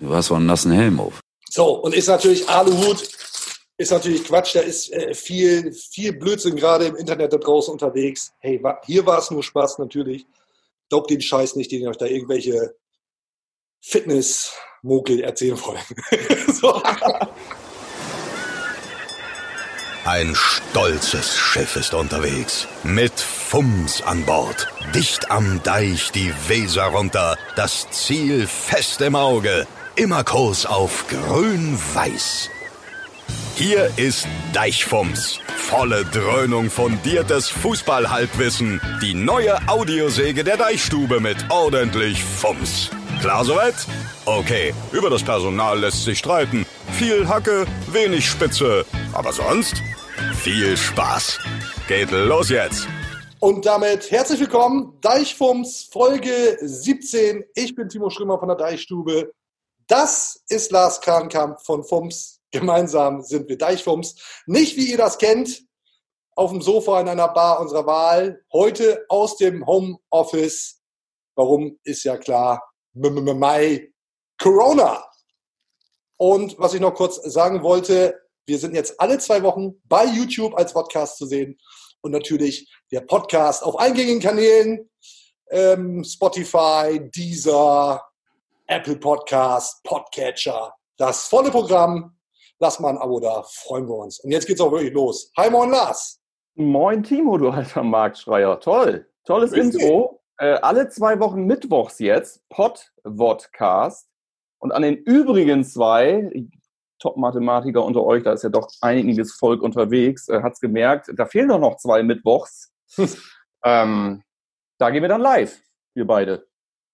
Du hast so einen nassen Helm auf. So, und ist natürlich Aluhut, ist natürlich Quatsch, da ist äh, viel, viel Blödsinn gerade im Internet da draußen unterwegs. Hey, wa hier war es nur Spaß natürlich. Glaubt den Scheiß nicht, den euch da irgendwelche Fitness-Mokel erzählen wollen. so. Ein stolzes Schiff ist unterwegs. Mit Fums an Bord. Dicht am Deich die Weser runter. Das Ziel fest im Auge. Immer Kurs auf grün-weiß. Hier ist Deichfums. Volle Dröhnung fundiertes Fußballhalbwissen. Die neue Audiosäge der Deichstube mit ordentlich Fums. Klar soweit? Okay, über das Personal lässt sich streiten. Viel Hacke, wenig Spitze. Aber sonst viel Spaß. Geht los jetzt. Und damit herzlich willkommen, Deichfums Folge 17. Ich bin Timo Schrömer von der Deichstube. Das ist Lars Krankamp von Fums. Gemeinsam sind wir Deichfums. Nicht wie ihr das kennt, auf dem Sofa in einer Bar unserer Wahl. Heute aus dem Homeoffice. Warum ist ja klar. Mai Corona. Und was ich noch kurz sagen wollte, wir sind jetzt alle zwei Wochen bei YouTube als Podcast zu sehen und natürlich der Podcast auf eingängigen Kanälen, ähm, Spotify, Deezer, Apple Podcast, Podcatcher, das volle Programm. Lass mal ein Abo da, freuen wir uns. Und jetzt geht's auch wirklich los. Hi, moin Lars. Moin Timo, du alter Marktschreier. Toll, tolles Grüß Intro. Äh, alle zwei Wochen Mittwochs jetzt, Pod-Vodcast. Und an den übrigen zwei, Top-Mathematiker unter euch, da ist ja doch einiges Volk unterwegs, äh, hat es gemerkt, da fehlen doch noch zwei Mittwochs. ähm, da gehen wir dann live, wir beide.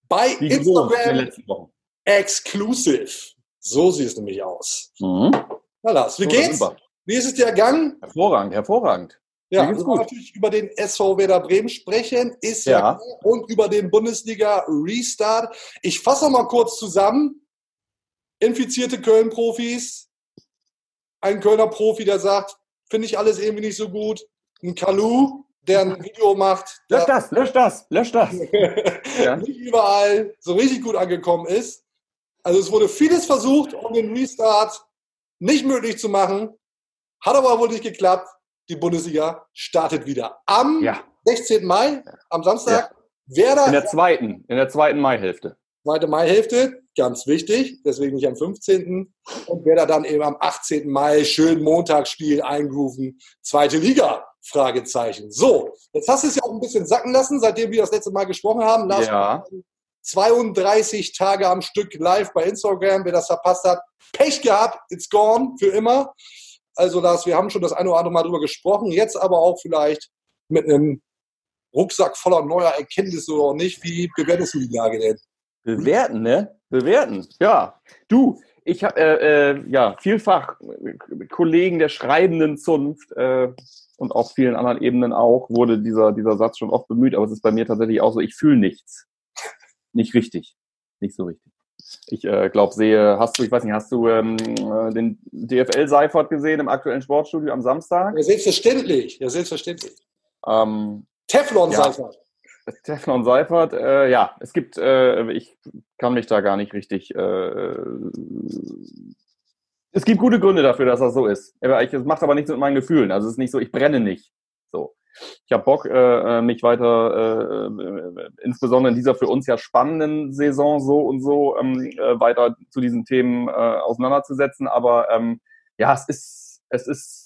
Bei Wie Instagram Exclusive. So sieht es nämlich aus. Mhm. Na Lars, wie so, geht's? Wie ist es dir ergangen? Hervorragend, hervorragend. Ja, wir wollen natürlich über den SV Werder Bremen sprechen, ist ja, ja und über den Bundesliga Restart. Ich fasse mal kurz zusammen infizierte Köln-Profis, ein Kölner Profi, der sagt, finde ich alles irgendwie nicht so gut, ein Kalu, der ein Video macht. Lösch das, lösch das, lösch das. ja. nicht überall so richtig gut angekommen ist. Also es wurde vieles versucht, um den Restart nicht möglich zu machen. Hat aber wohl nicht geklappt. Die Bundesliga startet wieder am ja. 16. Mai, am Samstag. Ja. Werder in der zweiten, in der zweiten Maihälfte zweite Maihälfte, ganz wichtig, deswegen nicht am 15. Und wer da dann eben am 18. Mai schön Montagsspiel eingrooven, zweite Liga, Fragezeichen. So, jetzt hast du es ja auch ein bisschen sacken lassen, seitdem wir das letzte Mal gesprochen haben. Lars ja. 32 Tage am Stück live bei Instagram. Wer das verpasst hat, Pech gehabt, it's gone für immer. Also Lars, wir haben schon das eine oder andere Mal drüber gesprochen, jetzt aber auch vielleicht mit einem Rucksack voller neuer Erkenntnisse oder nicht. Wie bewertest du die Lage denn? Bewerten, ne? Bewerten. Ja. Du, ich habe äh, äh, ja vielfach Kollegen der schreibenden Zunft äh, und auf vielen anderen Ebenen auch wurde dieser dieser Satz schon oft bemüht, aber es ist bei mir tatsächlich auch so, ich fühle nichts. Nicht richtig. Nicht so richtig. Ich äh, glaube, sehe, hast du, ich weiß nicht, hast du ähm, äh, den DFL-Seifert gesehen im aktuellen Sportstudio am Samstag? Ja, selbstverständlich. Ja, selbstverständlich. Ähm, Teflon-Seifert. Ja. Teflon Seifert, äh, ja, es gibt, äh, ich kann mich da gar nicht richtig. Äh, es gibt gute Gründe dafür, dass das so ist. Es macht aber nichts mit meinen Gefühlen. Also es ist nicht so, ich brenne nicht. So. Ich habe Bock, äh, mich weiter, äh, insbesondere in dieser für uns ja spannenden Saison so und so ähm, äh, weiter zu diesen Themen äh, auseinanderzusetzen. Aber ähm, ja, es ist, es ist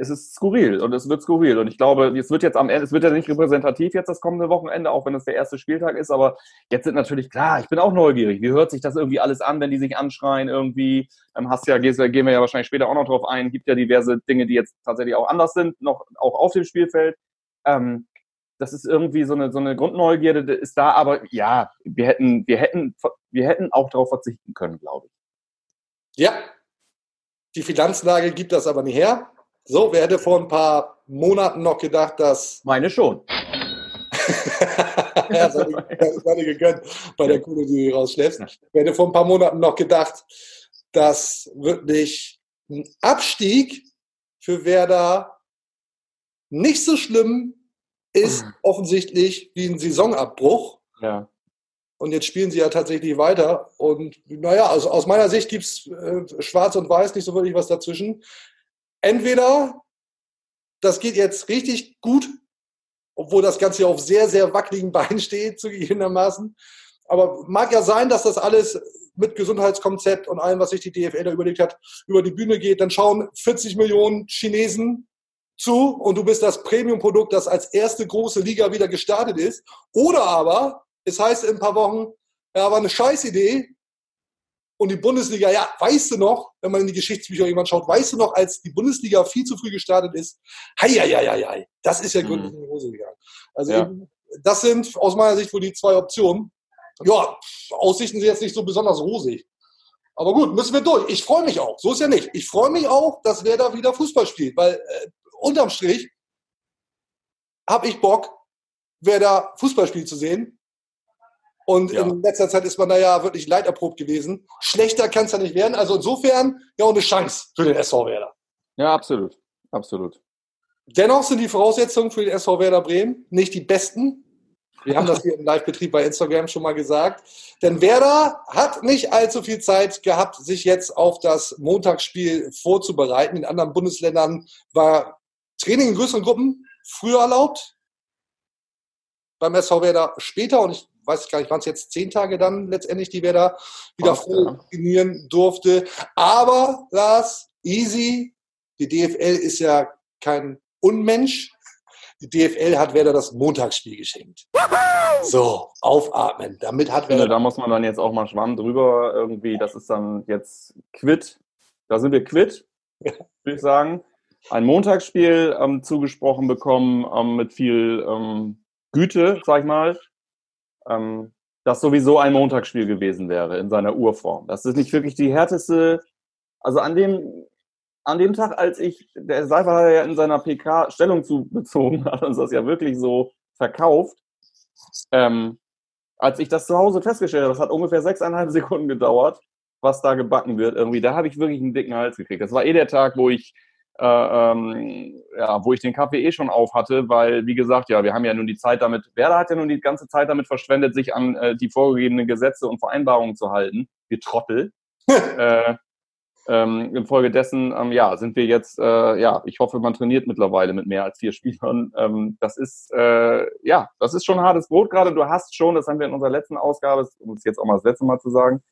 es ist skurril und es wird skurril. Und ich glaube, es wird jetzt am Ende, es wird ja nicht repräsentativ jetzt das kommende Wochenende, auch wenn es der erste Spieltag ist, aber jetzt sind natürlich klar, ich bin auch neugierig. Wie hört sich das irgendwie alles an, wenn die sich anschreien irgendwie? Ähm, hast ja, gehen wir ja wahrscheinlich später auch noch drauf ein, gibt ja diverse Dinge, die jetzt tatsächlich auch anders sind, noch auch auf dem Spielfeld. Ähm, das ist irgendwie so eine, so eine Grundneugierde ist da, aber ja, wir hätten, wir hätten, wir hätten auch darauf verzichten können, glaube ich. Ja, die Finanzlage gibt das aber nicht her. So, wer hätte vor ein paar Monaten noch gedacht, dass. Meine schon. ja, das hatte gegönnt bei der Kohle, die du rausschläfst. Wer hätte vor ein paar Monaten noch gedacht, dass wirklich ein Abstieg für Werder nicht so schlimm ist, mhm. offensichtlich, wie ein Saisonabbruch. Ja. Und jetzt spielen sie ja tatsächlich weiter. Und naja, also aus meiner Sicht gibt es äh, schwarz und weiß nicht so wirklich was dazwischen. Entweder das geht jetzt richtig gut, obwohl das Ganze auf sehr, sehr wackeligen Beinen steht, zugegebenermaßen. Aber mag ja sein, dass das alles mit Gesundheitskonzept und allem, was sich die DFL da überlegt hat, über die Bühne geht. Dann schauen 40 Millionen Chinesen zu und du bist das Premium-Produkt, das als erste große Liga wieder gestartet ist. Oder aber, es heißt in ein paar Wochen, ja, war eine Scheißidee. Und die Bundesliga, ja, weißt du noch, wenn man in die Geschichtsbücher irgendwann schaut, weißt du noch, als die Bundesliga viel zu früh gestartet ist, hei, hei, hei, hei, das ist ja gründlich mhm. in die Hose gegangen. Also ja. eben, das sind aus meiner Sicht wohl die zwei Optionen. Ja, Aussichten sind jetzt nicht so besonders rosig. Aber gut, müssen wir durch. Ich freue mich auch. So ist ja nicht. Ich freue mich auch, dass wer da wieder Fußball spielt, weil äh, unterm Strich habe ich Bock, wer da Fußball spielt zu sehen. Und ja. in letzter Zeit ist man da ja wirklich leiterprobt gewesen. Schlechter kann es ja nicht werden. Also insofern ja auch eine Chance für den SV Werder. Ja, absolut. Absolut. Dennoch sind die Voraussetzungen für den SV Werder Bremen nicht die besten. Wir haben das hier im Live-Betrieb bei Instagram schon mal gesagt. Denn Werder hat nicht allzu viel Zeit gehabt, sich jetzt auf das Montagsspiel vorzubereiten. In anderen Bundesländern war Training in größeren Gruppen früher erlaubt. Beim SV Werder später und ich weiß gar nicht, waren es jetzt zehn Tage dann letztendlich, die Werder wieder voll trainieren durfte. Aber Lars, easy. Die DFL ist ja kein Unmensch. Die DFL hat Werder das Montagsspiel geschenkt. So, aufatmen. Damit hat Werder. Da muss man dann jetzt auch mal schwamm drüber irgendwie. Das ist dann jetzt quitt. Da sind wir quitt, würde ich sagen ein Montagsspiel ähm, zugesprochen bekommen ähm, mit viel ähm, Güte, sag ich mal, ähm, das sowieso ein Montagsspiel gewesen wäre in seiner Urform. Das ist nicht wirklich die härteste, also an dem, an dem Tag, als ich, der Seifer hat ja in seiner PK Stellung zu bezogen, hat uns das ja wirklich so verkauft. Ähm, als ich das zu Hause festgestellt habe, das hat ungefähr sechseinhalb Sekunden gedauert, was da gebacken wird irgendwie, da habe ich wirklich einen dicken Hals gekriegt. Das war eh der Tag, wo ich äh, ähm, ja, wo ich den Kaffee eh schon auf hatte, weil, wie gesagt, ja, wir haben ja nun die Zeit damit, Werder hat ja nun die ganze Zeit damit verschwendet, sich an äh, die vorgegebenen Gesetze und Vereinbarungen zu halten. Wir Trottel. äh, ähm, infolgedessen, ähm, ja, sind wir jetzt, äh, ja, ich hoffe, man trainiert mittlerweile mit mehr als vier Spielern. Ähm, das ist, äh, ja, das ist schon hartes Brot gerade. Du hast schon, das haben wir in unserer letzten Ausgabe, um es jetzt auch mal das letzte Mal zu sagen,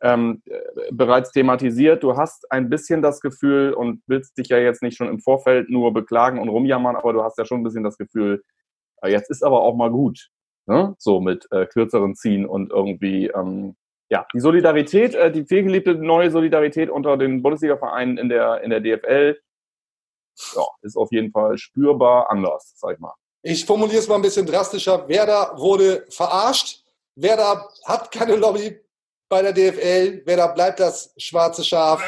ähm, bereits thematisiert. Du hast ein bisschen das Gefühl und willst dich ja jetzt nicht schon im Vorfeld nur beklagen und rumjammern, aber du hast ja schon ein bisschen das Gefühl, äh, jetzt ist aber auch mal gut. Ne? So mit äh, kürzeren Ziehen und irgendwie, ähm, ja, die Solidarität, äh, die vielgeliebte neue Solidarität unter den Bundesliga-Vereinen in der, in der DFL, ja, ist auf jeden Fall spürbar anders, sag ich mal. Ich formuliere es mal ein bisschen drastischer. Werder wurde verarscht. Werder hat keine Lobby bei der DFL. Wer da bleibt, das schwarze Schaf.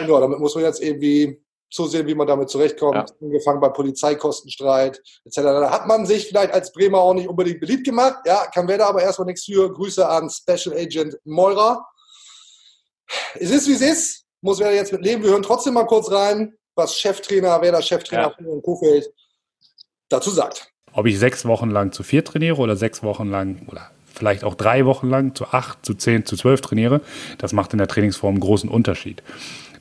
Und ja, damit muss man jetzt irgendwie zusehen, wie man damit zurechtkommt. Ja. Angefangen bei Polizeikostenstreit etc. Da hat man sich vielleicht als Bremer auch nicht unbedingt beliebt gemacht. Ja, kann wer da aber erstmal nichts für. Grüße an Special Agent Meurer. Es ist, wie es ist. Muss wer jetzt mit leben. Wir hören trotzdem mal kurz rein, was Cheftrainer, wer der Cheftrainer ja. von Kofeld dazu sagt. Ob ich sechs Wochen lang zu vier trainiere oder sechs Wochen lang oder vielleicht auch drei Wochen lang zu acht, zu zehn, zu zwölf trainiere, das macht in der Trainingsform einen großen Unterschied.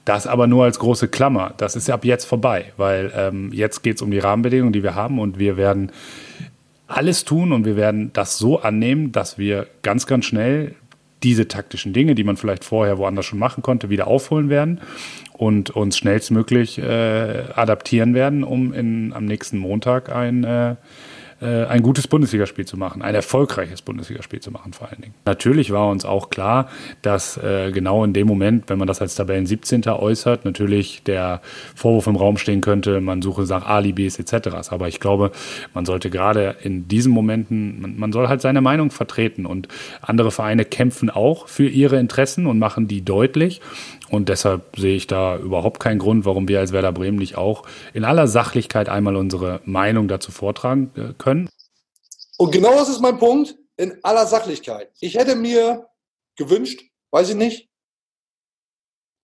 Das aber nur als große Klammer. Das ist ab jetzt vorbei, weil ähm, jetzt geht es um die Rahmenbedingungen, die wir haben und wir werden alles tun und wir werden das so annehmen, dass wir ganz, ganz schnell diese taktischen Dinge, die man vielleicht vorher woanders schon machen konnte, wieder aufholen werden und uns schnellstmöglich äh, adaptieren werden, um in, am nächsten Montag ein äh, ein gutes Bundesligaspiel zu machen, ein erfolgreiches Bundesligaspiel zu machen vor allen Dingen. Natürlich war uns auch klar, dass äh, genau in dem Moment, wenn man das als Tabellen 17. äußert, natürlich der Vorwurf im Raum stehen könnte, man suche nach Alibis etc. Aber ich glaube, man sollte gerade in diesen Momenten, man, man soll halt seine Meinung vertreten und andere Vereine kämpfen auch für ihre Interessen und machen die deutlich. Und deshalb sehe ich da überhaupt keinen Grund, warum wir als Werder Bremen nicht auch in aller Sachlichkeit einmal unsere Meinung dazu vortragen äh, können. Und genau das ist mein Punkt, in aller Sachlichkeit. Ich hätte mir gewünscht, weiß ich nicht,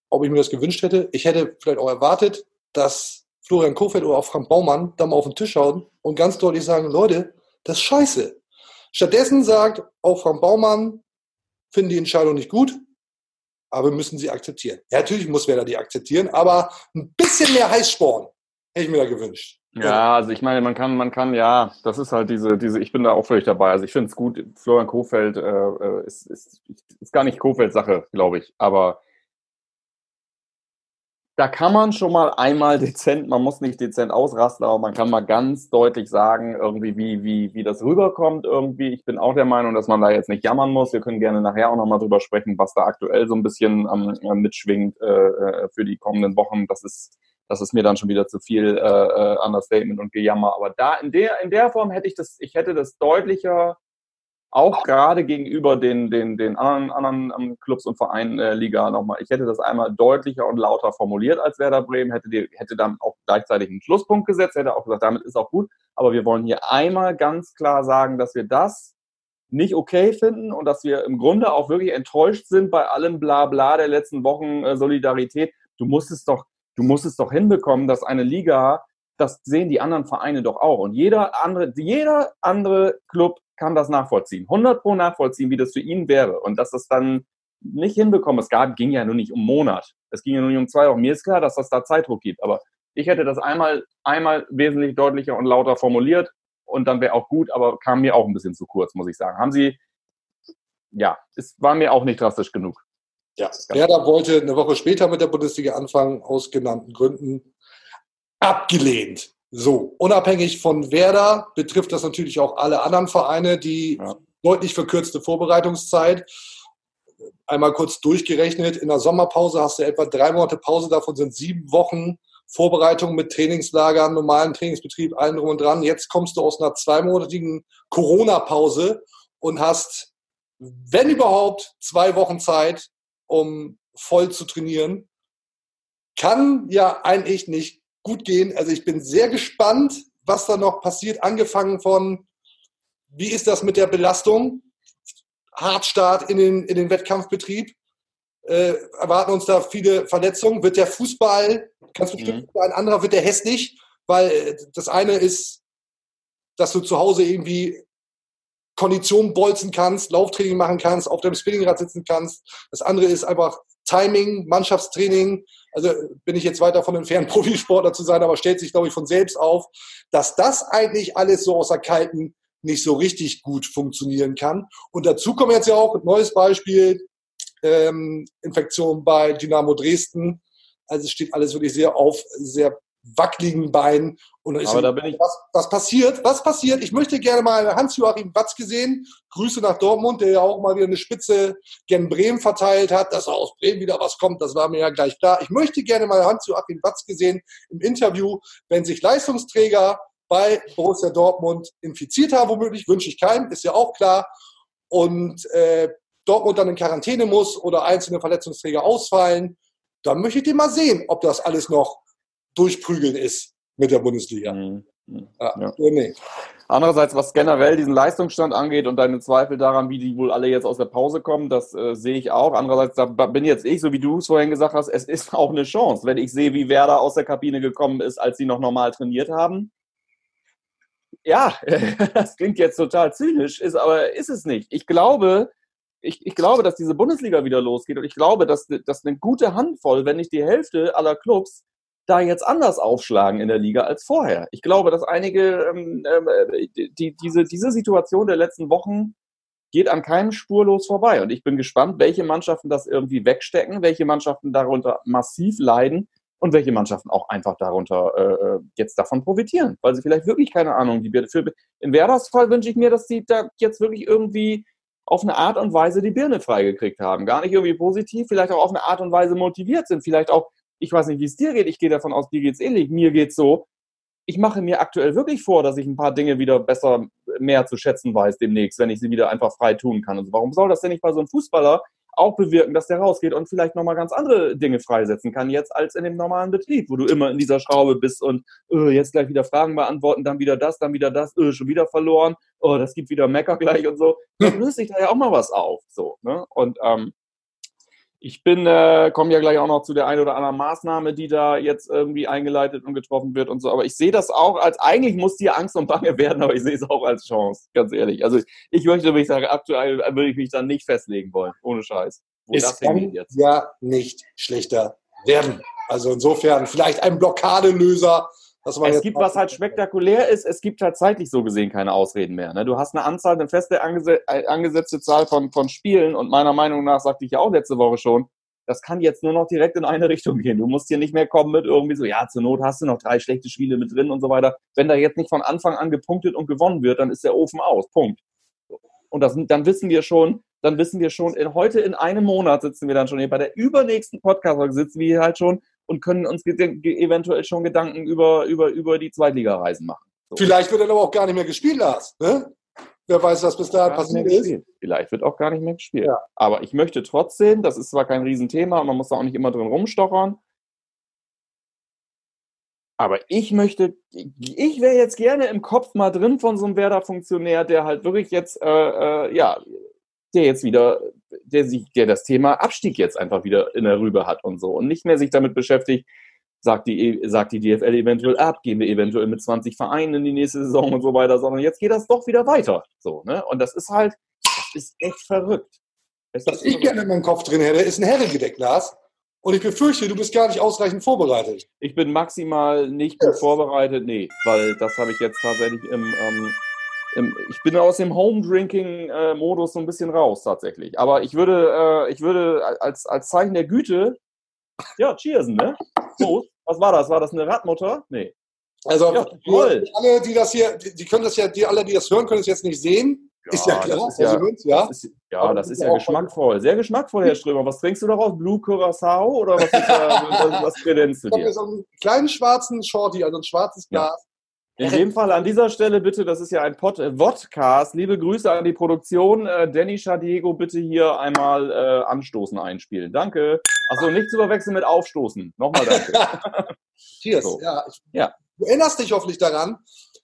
ob ich mir das gewünscht hätte, ich hätte vielleicht auch erwartet, dass Florian Kofeld oder auch Frank Baumann da mal auf den Tisch schauen und ganz deutlich sagen, Leute, das ist scheiße. Stattdessen sagt auch Frank Baumann, finden die Entscheidung nicht gut, aber müssen sie akzeptieren. Ja, natürlich muss Werder die akzeptieren, aber ein bisschen mehr Heißsporn hätte ich mir da gewünscht. Ja, also ich meine, man kann, man kann, ja, das ist halt diese, diese, ich bin da auch völlig dabei. Also ich finde es gut, Florian Kofeld äh, äh, ist, ist, ist gar nicht Kofelds Sache, glaube ich. Aber da kann man schon mal einmal dezent, man muss nicht dezent ausrasten, aber man kann mal ganz deutlich sagen, irgendwie, wie, wie, wie das rüberkommt irgendwie. Ich bin auch der Meinung, dass man da jetzt nicht jammern muss. Wir können gerne nachher auch nochmal drüber sprechen, was da aktuell so ein bisschen ähm, mitschwingt äh, äh, für die kommenden Wochen. Das ist, das ist mir dann schon wieder zu viel äh, äh, Understatement und Gejammer. Aber da in der, in der Form hätte ich das, ich hätte das deutlicher, auch gerade gegenüber den, den, den anderen, anderen ähm, Clubs und Vereinen äh, Liga nochmal, ich hätte das einmal deutlicher und lauter formuliert als Werder Bremen, hätte, die, hätte dann auch gleichzeitig einen Schlusspunkt gesetzt, hätte auch gesagt, damit ist auch gut. Aber wir wollen hier einmal ganz klar sagen, dass wir das nicht okay finden und dass wir im Grunde auch wirklich enttäuscht sind bei allem Blabla der letzten Wochen äh, Solidarität. Du musst es doch du musst es doch hinbekommen, dass eine Liga, das sehen die anderen Vereine doch auch. Und jeder andere, jeder andere Club kann das nachvollziehen. 100 pro nachvollziehen, wie das für ihn wäre. Und dass das dann nicht hinbekommen, es gab, ging ja nur nicht um Monat. Es ging ja nur nicht um zwei Wochen. Mir ist klar, dass das da Zeitdruck gibt. Aber ich hätte das einmal, einmal wesentlich deutlicher und lauter formuliert und dann wäre auch gut, aber kam mir auch ein bisschen zu kurz, muss ich sagen. Haben Sie, ja, es war mir auch nicht drastisch genug. Ja, Werder wollte eine Woche später mit der Bundesliga anfangen, aus genannten Gründen. Abgelehnt. So, unabhängig von Werder betrifft das natürlich auch alle anderen Vereine, die ja. deutlich verkürzte Vorbereitungszeit. Einmal kurz durchgerechnet, in der Sommerpause hast du etwa drei Monate Pause, davon sind sieben Wochen Vorbereitung mit Trainingslagern, normalen Trainingsbetrieb, allem drum und dran. Jetzt kommst du aus einer zweimonatigen Corona-Pause und hast, wenn überhaupt, zwei Wochen Zeit, um voll zu trainieren. Kann ja eigentlich nicht gut gehen. Also ich bin sehr gespannt, was da noch passiert. Angefangen von, wie ist das mit der Belastung? Hartstart in den, in den Wettkampfbetrieb. Äh, erwarten uns da viele Verletzungen. Wird der Fußball, kannst du bestimmt mhm. ein anderer, wird der hässlich? Weil das eine ist, dass du zu Hause irgendwie Kondition bolzen kannst, Lauftraining machen kannst, auf dem Spinningrad sitzen kannst. Das andere ist einfach Timing, Mannschaftstraining. Also bin ich jetzt weit davon entfernt, Profisportler zu sein, aber stellt sich, glaube ich, von selbst auf, dass das eigentlich alles so aus der kalten nicht so richtig gut funktionieren kann. Und dazu kommen jetzt ja auch ein neues Beispiel, ähm, Infektion bei Dynamo Dresden. Also es steht alles wirklich sehr auf, sehr wackeligen Beinen. Und dann ist Aber da bin ich was, was passiert? Was passiert? Ich möchte gerne mal Hans-Joachim Watzke sehen. Grüße nach Dortmund, der ja auch mal wieder eine Spitze gen Bremen verteilt hat. Dass aus Bremen wieder was kommt, das war mir ja gleich klar. Ich möchte gerne mal Hans-Joachim Watzke sehen im Interview, wenn sich Leistungsträger bei Borussia Dortmund infiziert haben, womöglich, wünsche ich keinem, ist ja auch klar. Und äh, Dortmund dann in Quarantäne muss oder einzelne Verletzungsträger ausfallen, dann möchte ich den mal sehen, ob das alles noch durchprügeln ist mit der Bundesliga. Mhm. Ja. Ja. Nee. Andererseits, was generell diesen Leistungsstand angeht und deine Zweifel daran, wie die wohl alle jetzt aus der Pause kommen, das äh, sehe ich auch. Andererseits da bin jetzt ich, so wie du es vorhin gesagt hast, es ist auch eine Chance, wenn ich sehe, wie Werder aus der Kabine gekommen ist, als sie noch normal trainiert haben. Ja, das klingt jetzt total zynisch, ist aber ist es nicht. Ich glaube, ich, ich glaube, dass diese Bundesliga wieder losgeht und ich glaube, dass, dass eine gute Handvoll, wenn nicht die Hälfte aller Clubs da jetzt anders aufschlagen in der Liga als vorher. Ich glaube, dass einige, ähm, äh, die, diese, diese Situation der letzten Wochen geht an keinem spurlos vorbei. Und ich bin gespannt, welche Mannschaften das irgendwie wegstecken, welche Mannschaften darunter massiv leiden und welche Mannschaften auch einfach darunter äh, äh jetzt davon profitieren, weil sie vielleicht wirklich keine Ahnung, die für, in Werders Fall wünsche ich mir, dass sie da jetzt wirklich irgendwie auf eine Art und Weise die Birne freigekriegt haben. Gar nicht irgendwie positiv, vielleicht auch auf eine Art und Weise motiviert sind, vielleicht auch ich weiß nicht, wie es dir geht, ich gehe davon aus, dir geht es ähnlich, mir geht es so, ich mache mir aktuell wirklich vor, dass ich ein paar Dinge wieder besser, mehr zu schätzen weiß demnächst, wenn ich sie wieder einfach frei tun kann. Und warum soll das denn nicht bei so einem Fußballer auch bewirken, dass der rausgeht und vielleicht nochmal ganz andere Dinge freisetzen kann, jetzt als in dem normalen Betrieb, wo du immer in dieser Schraube bist und uh, jetzt gleich wieder Fragen beantworten, dann wieder das, dann wieder das, uh, schon wieder verloren, oh, das gibt wieder Mecker gleich und so. Dann löst sich da ja auch mal was auf. So, ne? Und ähm, Ich bin, äh, komme ja gleich auch noch zu der einen oder anderen Maßnahme, die da jetzt irgendwie eingeleitet und getroffen wird und so. Aber ich sehe das auch als, eigentlich muss dir Angst und Bange werden, aber ich sehe es auch als Chance, ganz ehrlich. Also ich möchte, wenn ich sage, aktuell würde ich mich dann nicht festlegen wollen, ohne Scheiß. Wo es kann ja nicht schlechter werden. Also insofern vielleicht ein Blockadelöser, es gibt, was halt spektakulär ist, es gibt halt zeitlich so gesehen keine Ausreden mehr. Ne? Du hast eine Anzahl, eine feste äh, angesetzte Zahl von, von Spielen und meiner Meinung nach, sagte ich ja auch letzte Woche schon, das kann jetzt nur noch direkt in eine Richtung gehen. Du musst hier nicht mehr kommen mit irgendwie so, ja, zur Not hast du noch drei schlechte Spiele mit drin und so weiter. Wenn da jetzt nicht von Anfang an gepunktet und gewonnen wird, dann ist der Ofen aus. Punkt. Und das, dann wissen wir schon, dann wissen wir schon, in, heute in einem Monat sitzen wir dann schon hier bei der übernächsten Podcast-Folge sitzen wir hier halt schon und können uns eventuell schon Gedanken über, über, über die Zweitligareisen machen. So. Vielleicht wird er aber auch gar nicht mehr gespielt, Lars. Ne? Wer weiß, was bis dahin passiert ist. Vielleicht wird auch gar nicht mehr gespielt. Ja. Aber ich möchte trotzdem, das ist zwar kein Riesenthema, man muss da auch nicht immer drin rumstochern, aber ich möchte, ich wäre jetzt gerne im Kopf mal drin von so einem Werder-Funktionär, der halt wirklich jetzt, äh, äh, ja, der jetzt wieder, der sich, der das Thema Abstieg jetzt einfach wieder in der Rübe hat und so und nicht mehr sich damit beschäftigt, sagt die, sagt die DFL eventuell ab, gehen wir eventuell mit 20 Vereinen in die nächste Saison und so weiter, sondern jetzt geht das doch wieder weiter. So, ne? Und das ist halt, das ist echt verrückt. Das Was ich gerne in meinem Kopf drin hätte, ist ein Herrengedeck, Lars. Und ich befürchte, du bist gar nicht ausreichend vorbereitet. Ich bin maximal nicht yes. gut vorbereitet, nee, weil das habe ich jetzt tatsächlich im, ähm, ich bin aus dem Home-Drinking-Modus so ein bisschen raus tatsächlich. Aber ich würde, äh, ich würde als, als Zeichen der Güte, ja, cheersen, ne? So, was war das? War das eine Radmutter? Nee. Also ja, toll. alle, die das hier, die können das ja, die alle, die das hören, können es jetzt nicht sehen. Ja, ist ja klar. Ist ja, uns, ja. Das ist, ja, das ist ja geschmackvoll. Sehr geschmackvoll, Herr Strömer. Was trinkst du daraus? Blue Curacao oder was, ist, äh, was, was kredenzst du dir? Ich habe so einen kleinen schwarzen Shorty, also ein schwarzes Glas. In dem Fall an dieser Stelle bitte, das ist ja ein Pod äh, Vodcast. Liebe Grüße an die Produktion. Äh, Danny Schadiego, bitte hier einmal äh, Anstoßen einspielen. Danke. Achso, nicht zu verwechseln mit Aufstoßen. Nochmal danke. Cheers. So. Ja, ich, ja. Du erinnerst dich hoffentlich daran,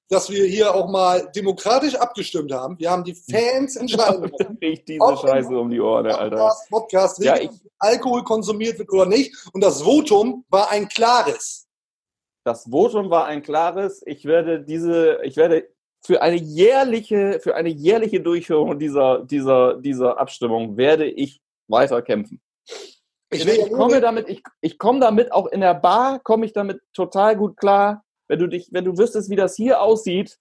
dass wir hier auch mal demokratisch abgestimmt haben. Wir haben die Fans entscheiden Riecht diese Scheiße um die Ohren, Alter. Podcast, ja, ich, Alkohol konsumiert wird oder nicht. Und das Votum war ein klares. Das Votum war ein klares. Ich werde diese, ich werde für eine jährliche, für eine jährliche Durchführung dieser, dieser, dieser Abstimmung werde ich weiter kämpfen. Ich, ich komme damit, ich, ich komme damit auch in der Bar, komme ich damit total gut klar. Wenn du dich, wenn du wüsstest, wie das hier aussieht,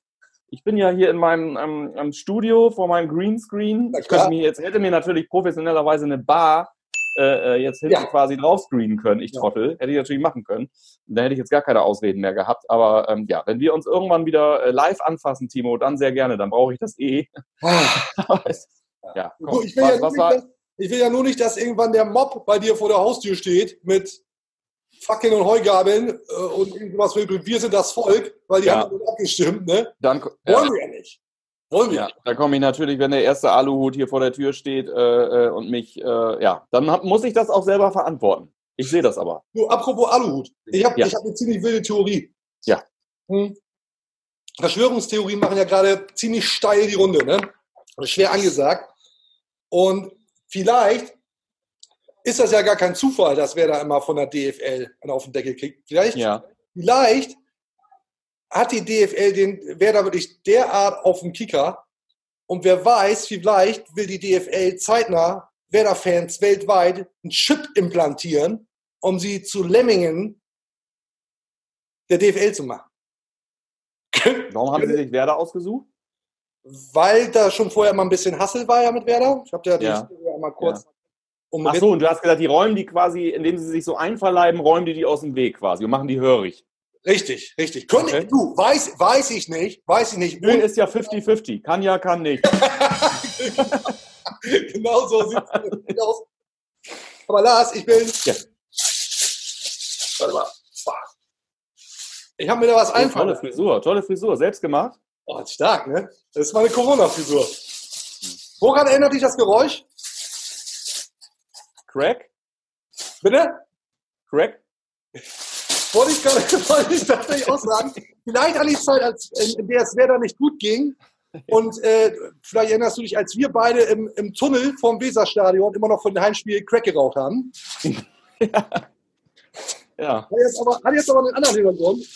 ich bin ja hier in meinem ähm, Studio vor meinem Greenscreen. Ich könnte mir jetzt hätte mir natürlich professionellerweise eine Bar äh, äh, jetzt hinten ja. quasi drauf screenen können, ich Trottel. Hätte ich natürlich machen können. Da hätte ich jetzt gar keine Ausreden mehr gehabt. Aber ähm, ja, wenn wir uns irgendwann wieder äh, live anfassen, Timo, dann sehr gerne. Dann brauche ich das eh. Ah. ja, komm, ich, will was, ja was war, ich will ja nur nicht, dass irgendwann der Mob bei dir vor der Haustür steht mit Fackeln und Heugabeln äh, und irgendwas wir sind das Volk, weil die ja. haben abgestimmt, ne? Dann, Wollen ja. wir ja nicht. Wollen wir. Ja, da komme ich natürlich, wenn der erste Aluhut hier vor der Tür steht äh, äh und mich, äh, ja, dann hab, muss ich das auch selber verantworten. Ich sehe das aber. Du, apropos Aluhut. Ich habe ja. hab eine ziemlich wilde Theorie. Ja. Hm. Verschwörungstheorien machen ja gerade ziemlich steil die Runde, ne? Schwer angesagt. Und vielleicht ist das ja gar kein Zufall, dass wer da immer von der DFL auf den Deckel kriegt. Vielleicht, ja. vielleicht hat die DFL den Werder wirklich derart auf dem Kicker. Und wer weiß, vielleicht will die DFL zeitnah Werder-Fans weltweit einen Chip implantieren, um sie zu Lemmingen der DFL zu machen. Warum haben Sie sich Werder ausgesucht? Weil da schon vorher mal ein bisschen Hassel war ja mit Werder. Ich habe ja die ja. mal kurz ja. Ach so, und du hast gesagt, die räumen die quasi, indem sie sich so einverleiben, räumen die die aus dem Weg quasi und machen die hörig. Richtig, richtig. Könnte, okay. Du, weiß, weiß ich nicht, weiß ich nicht. Müll ist ja 50-50. Kann ja, kann nicht. genau so sieht es aus. Aber Lars, ich bin. Ja. Warte mal. Ich habe mir da was oh, einfallen. Tolle Frisur, tolle Frisur. Selbst gemacht? Oh, stark, ne? Das ist meine Corona-Frisur. Woran erinnert dich das Geräusch? Crack? Bitte? Crack? Wollte ich gerade wollte ich tatsächlich auch sagen. Vielleicht an die Zeit, als, in der es Werder nicht gut ging, Und äh, vielleicht erinnerst du dich, als wir beide im, im Tunnel vom Weserstadion immer noch von dem Heimspiel Crack geraucht haben. ja. ja. Hat jetzt aber, hat jetzt aber einen anderen Hintergrund.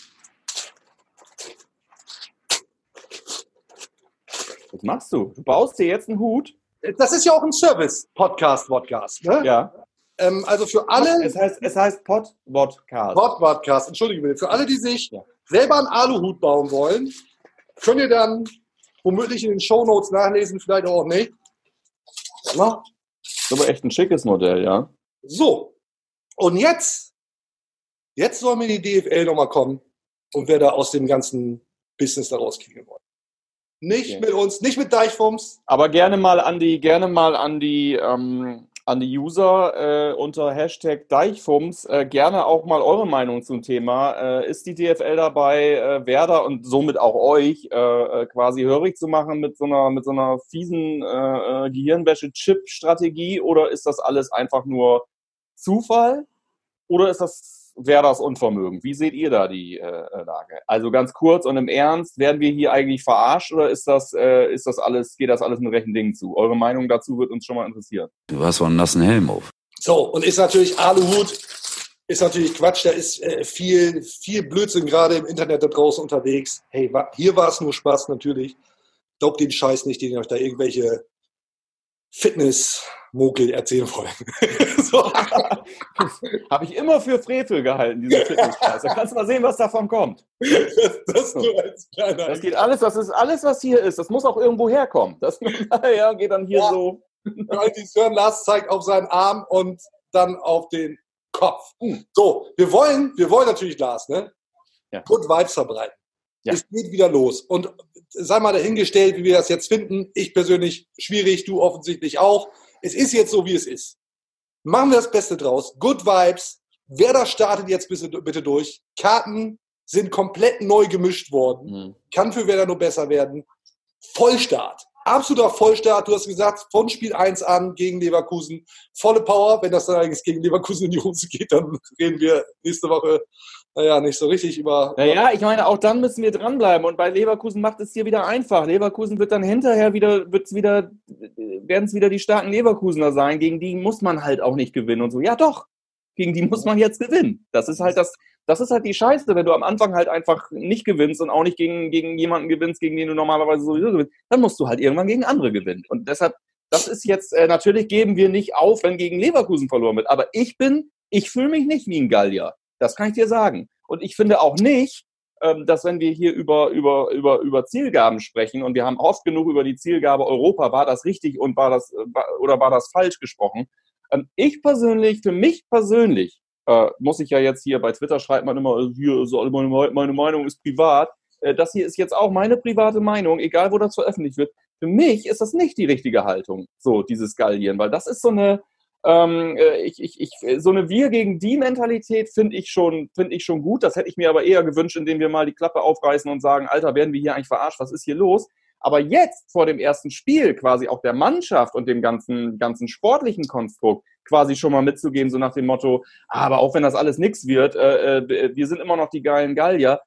Was machst du? Du baust dir jetzt einen Hut? Das ist ja auch ein Service-Podcast, Podcast. Ne? Ja. Ähm, also für alle. Es heißt, es heißt Pod-Podcast. Pod-Podcast, entschuldige bitte. Für alle, die sich Ja. selber einen Aluhut bauen wollen, könnt ihr dann womöglich in den Shownotes nachlesen, vielleicht auch nicht. Na? Das ist aber echt ein schickes Modell, ja. So. Und jetzt, jetzt soll mir die DFL nochmal kommen und wer da aus dem ganzen Business da rauskriegen wollen. Nicht Okay. mit uns, nicht mit Deichfums. Aber gerne mal an die, gerne mal an die, ähm, an die User äh, unter Hashtag Deichfums äh, gerne auch mal eure Meinung zum Thema. Äh, ist die DFL dabei, äh, Werder und somit auch euch äh, äh, quasi hörig zu machen mit so einer, mit so einer fiesen äh, äh, Gehirnwäsche-Chip-Strategie oder ist das alles einfach nur Zufall? Oder ist das Werders Unvermögen? Wie seht ihr da die äh, äh, Lage? Also ganz kurz und im Ernst, werden wir hier eigentlich verarscht oder ist das, äh, ist das alles, geht das alles mit rechten Dingen zu? Eure Meinung dazu wird uns schon mal interessieren. Du hast wohl einen nassen Helm auf. So, und ist natürlich Aluhut, ist natürlich Quatsch, da ist äh, viel, viel Blödsinn gerade im Internet da draußen unterwegs. Hey, wa hier war es nur Spaß natürlich. Glaubt den Scheiß nicht, den euch da irgendwelche Fitness-Mogel erzählen wollen. so. Habe ich immer für Frevel gehalten, diese Fitnessscheiße. Da kannst du mal sehen, was davon kommt. das, das. Das geht alles, das ist alles, was hier ist. Das muss auch irgendwo herkommen. Das ja, geht dann hier Ja. so. Sören Lars zeigt auf seinen Arm und dann auf den Kopf. So, wir wollen, wir wollen natürlich Lars, ne? Ja. Good Vibes verbreiten. Ja. Es geht wieder los. Und sei mal dahingestellt, wie wir das jetzt finden. Ich persönlich schwierig, du offensichtlich auch. Es ist jetzt so, wie es ist. Machen wir das Beste draus. Good Vibes. Wer da startet jetzt bitte, durch. Karten sind komplett neu gemischt worden Hm. kann für Werder nur besser werden. Vollstart. Absoluter Vollstart. Du hast gesagt, von Spiel 1 an gegen Leverkusen. Volle Power. Wenn das dann eigentlich gegen Leverkusen in die Hose geht, dann reden wir nächste Woche, naja, nicht so richtig über. Naja, ich meine, auch dann müssen wir dranbleiben. Und bei Leverkusen macht es hier wieder einfach. Leverkusen wird dann hinterher wieder, wird's wieder, werden es wieder die starken Leverkusener sein. Gegen die muss man halt auch nicht gewinnen und so. Ja, doch. Gegen die muss man jetzt gewinnen. Das ist halt das, das ist halt die Scheiße, wenn du am Anfang halt einfach nicht gewinnst und auch nicht gegen, gegen jemanden gewinnst, gegen den du normalerweise sowieso gewinnst, dann musst du halt irgendwann gegen andere gewinnen. Und deshalb, das ist jetzt, äh, natürlich geben wir nicht auf, wenn gegen Leverkusen verloren wird. Aber ich bin, ich fühle mich nicht wie ein Gallier. Das kann ich dir sagen. Und ich finde auch nicht, ähm, dass wenn wir hier über, über, über, über Zielgaben sprechen und wir haben oft genug über die Zielgabe Europa, war das richtig und war das, äh, oder war das falsch gesprochen? Ähm, ich persönlich, für mich persönlich, äh, muss ich ja jetzt hier bei Twitter schreibt man immer, äh, hier alle meine, Meinung ist privat. Äh, das hier ist jetzt auch meine private Meinung, egal wo das veröffentlicht wird. Für mich ist das nicht die richtige Haltung, so dieses Gallieren, weil das ist so eine, ähm, äh, ich, ich, ich, so eine Wir gegen die Mentalität finde ich schon, finde ich schon gut. Das hätte ich mir aber eher gewünscht, indem wir mal die Klappe aufreißen und sagen, Alter, werden wir hier eigentlich verarscht? Was ist hier los? Aber jetzt vor dem ersten Spiel quasi auch der Mannschaft und dem ganzen, ganzen sportlichen Konstrukt quasi schon mal mitzugeben, so nach dem Motto, ah, aber auch wenn das alles nix wird, äh, äh, wir sind immer noch die geilen Gallier.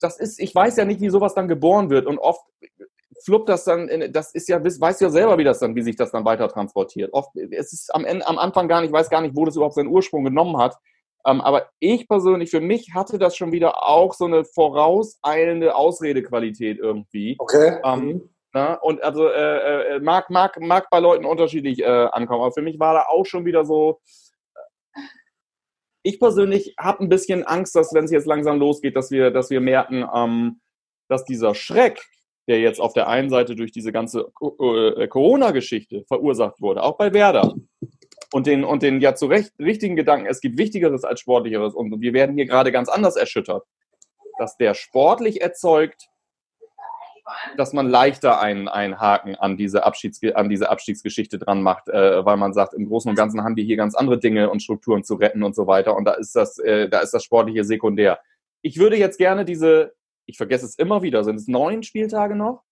Das ist, ich weiß ja nicht, wie sowas dann geboren wird und oft fluppt das dann, in, das ist ja, weißt du ja selber, wie das dann, wie sich das dann weiter transportiert. Oft, es ist am Ende, am Anfang gar nicht, ich weiß gar nicht, wo das überhaupt seinen Ursprung genommen hat. Ähm, aber ich persönlich, für mich hatte das schon wieder auch so eine vorauseilende Ausredequalität irgendwie. Okay. Ähm, ne? Und also äh, äh, mag, mag, mag bei Leuten unterschiedlich äh, ankommen, aber für mich war da auch schon wieder so. äh, Ich persönlich habe ein bisschen Angst, dass wenn es jetzt langsam losgeht, dass wir, dass wir merken, ähm, dass dieser Schreck, der jetzt auf der einen Seite durch diese ganze äh, Corona-Geschichte verursacht wurde, auch bei Werder, und den, und den ja zu Recht richtigen Gedanken, es gibt Wichtigeres als Sportlicheres und wir werden hier gerade ganz anders erschüttert, dass der sportlich erzeugt, dass man leichter einen, einen Haken an diese, Abschieds, an diese Abstiegsgeschichte dran macht, äh, weil man sagt, im Großen und Ganzen haben wir hier ganz andere Dinge und Strukturen zu retten und so weiter. Und da ist das, äh, da ist das Sportliche sekundär. Ich würde jetzt gerne diese, ich vergesse es immer wieder, sind es neun Spieltage noch?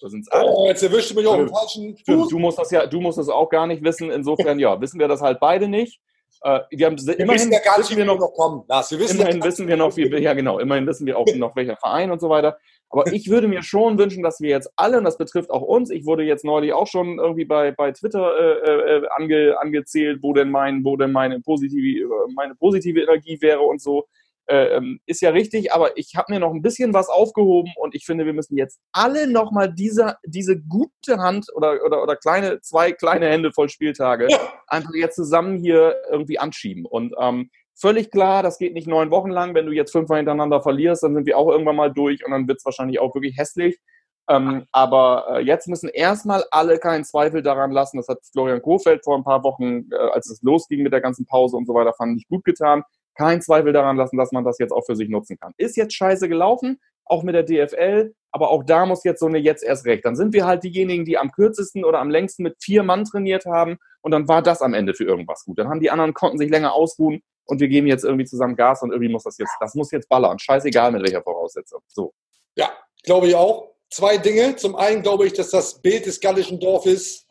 Oder sind es acht? Oh, jetzt erwischte mich auf den falschen Fuß. du musst das ja, du musst das auch gar nicht wissen. Insofern, ja, wissen wir das halt beide nicht. Äh, wir haben Wir immerhin wissen ja gar nicht, wie wir noch, noch kommen. Lars, wir wissen immerhin wissen wir noch, wie, ja genau, immerhin wissen wir auch noch welcher Verein und so weiter. Aber ich würde mir schon wünschen, dass wir jetzt alle, und das betrifft auch uns, ich wurde jetzt neulich auch schon irgendwie bei, bei Twitter äh, äh, ange, angezählt, wo denn mein, wo denn meine positive, meine positive Energie wäre und so. Äh, ähm, ist ja richtig, aber ich habe mir noch ein bisschen was aufgehoben und ich finde, wir müssen jetzt alle nochmal diese, diese gute Hand oder, oder, oder kleine, zwei kleine Hände voll Spieltage einfach jetzt zusammen hier irgendwie anschieben. Und ähm, völlig klar, das geht nicht neun Wochen lang. Wenn du jetzt fünfmal hintereinander verlierst, dann sind wir auch irgendwann mal durch und dann wird es wahrscheinlich auch wirklich hässlich. Ähm, aber äh, jetzt müssen erstmal alle keinen Zweifel daran lassen. Das hat Florian Kohfeldt vor ein paar Wochen, äh, als es losging mit der ganzen Pause und so weiter, fand ich gut getan keinen Zweifel daran lassen, dass man das jetzt auch für sich nutzen kann. Ist jetzt scheiße gelaufen, auch mit der DFL, aber auch da muss jetzt so eine jetzt erst recht. Dann sind wir halt diejenigen, die am kürzesten oder am längsten mit vier Mann trainiert haben und dann war das am Ende für irgendwas gut. Dann haben die anderen konnten sich länger ausruhen und wir geben jetzt irgendwie zusammen Gas und irgendwie muss das jetzt, das muss jetzt ballern. Scheißegal mit welcher Voraussetzung. So. Ja, glaube ich auch. Zwei Dinge. Zum einen glaube ich, dass das Bild des gallischen Dorfes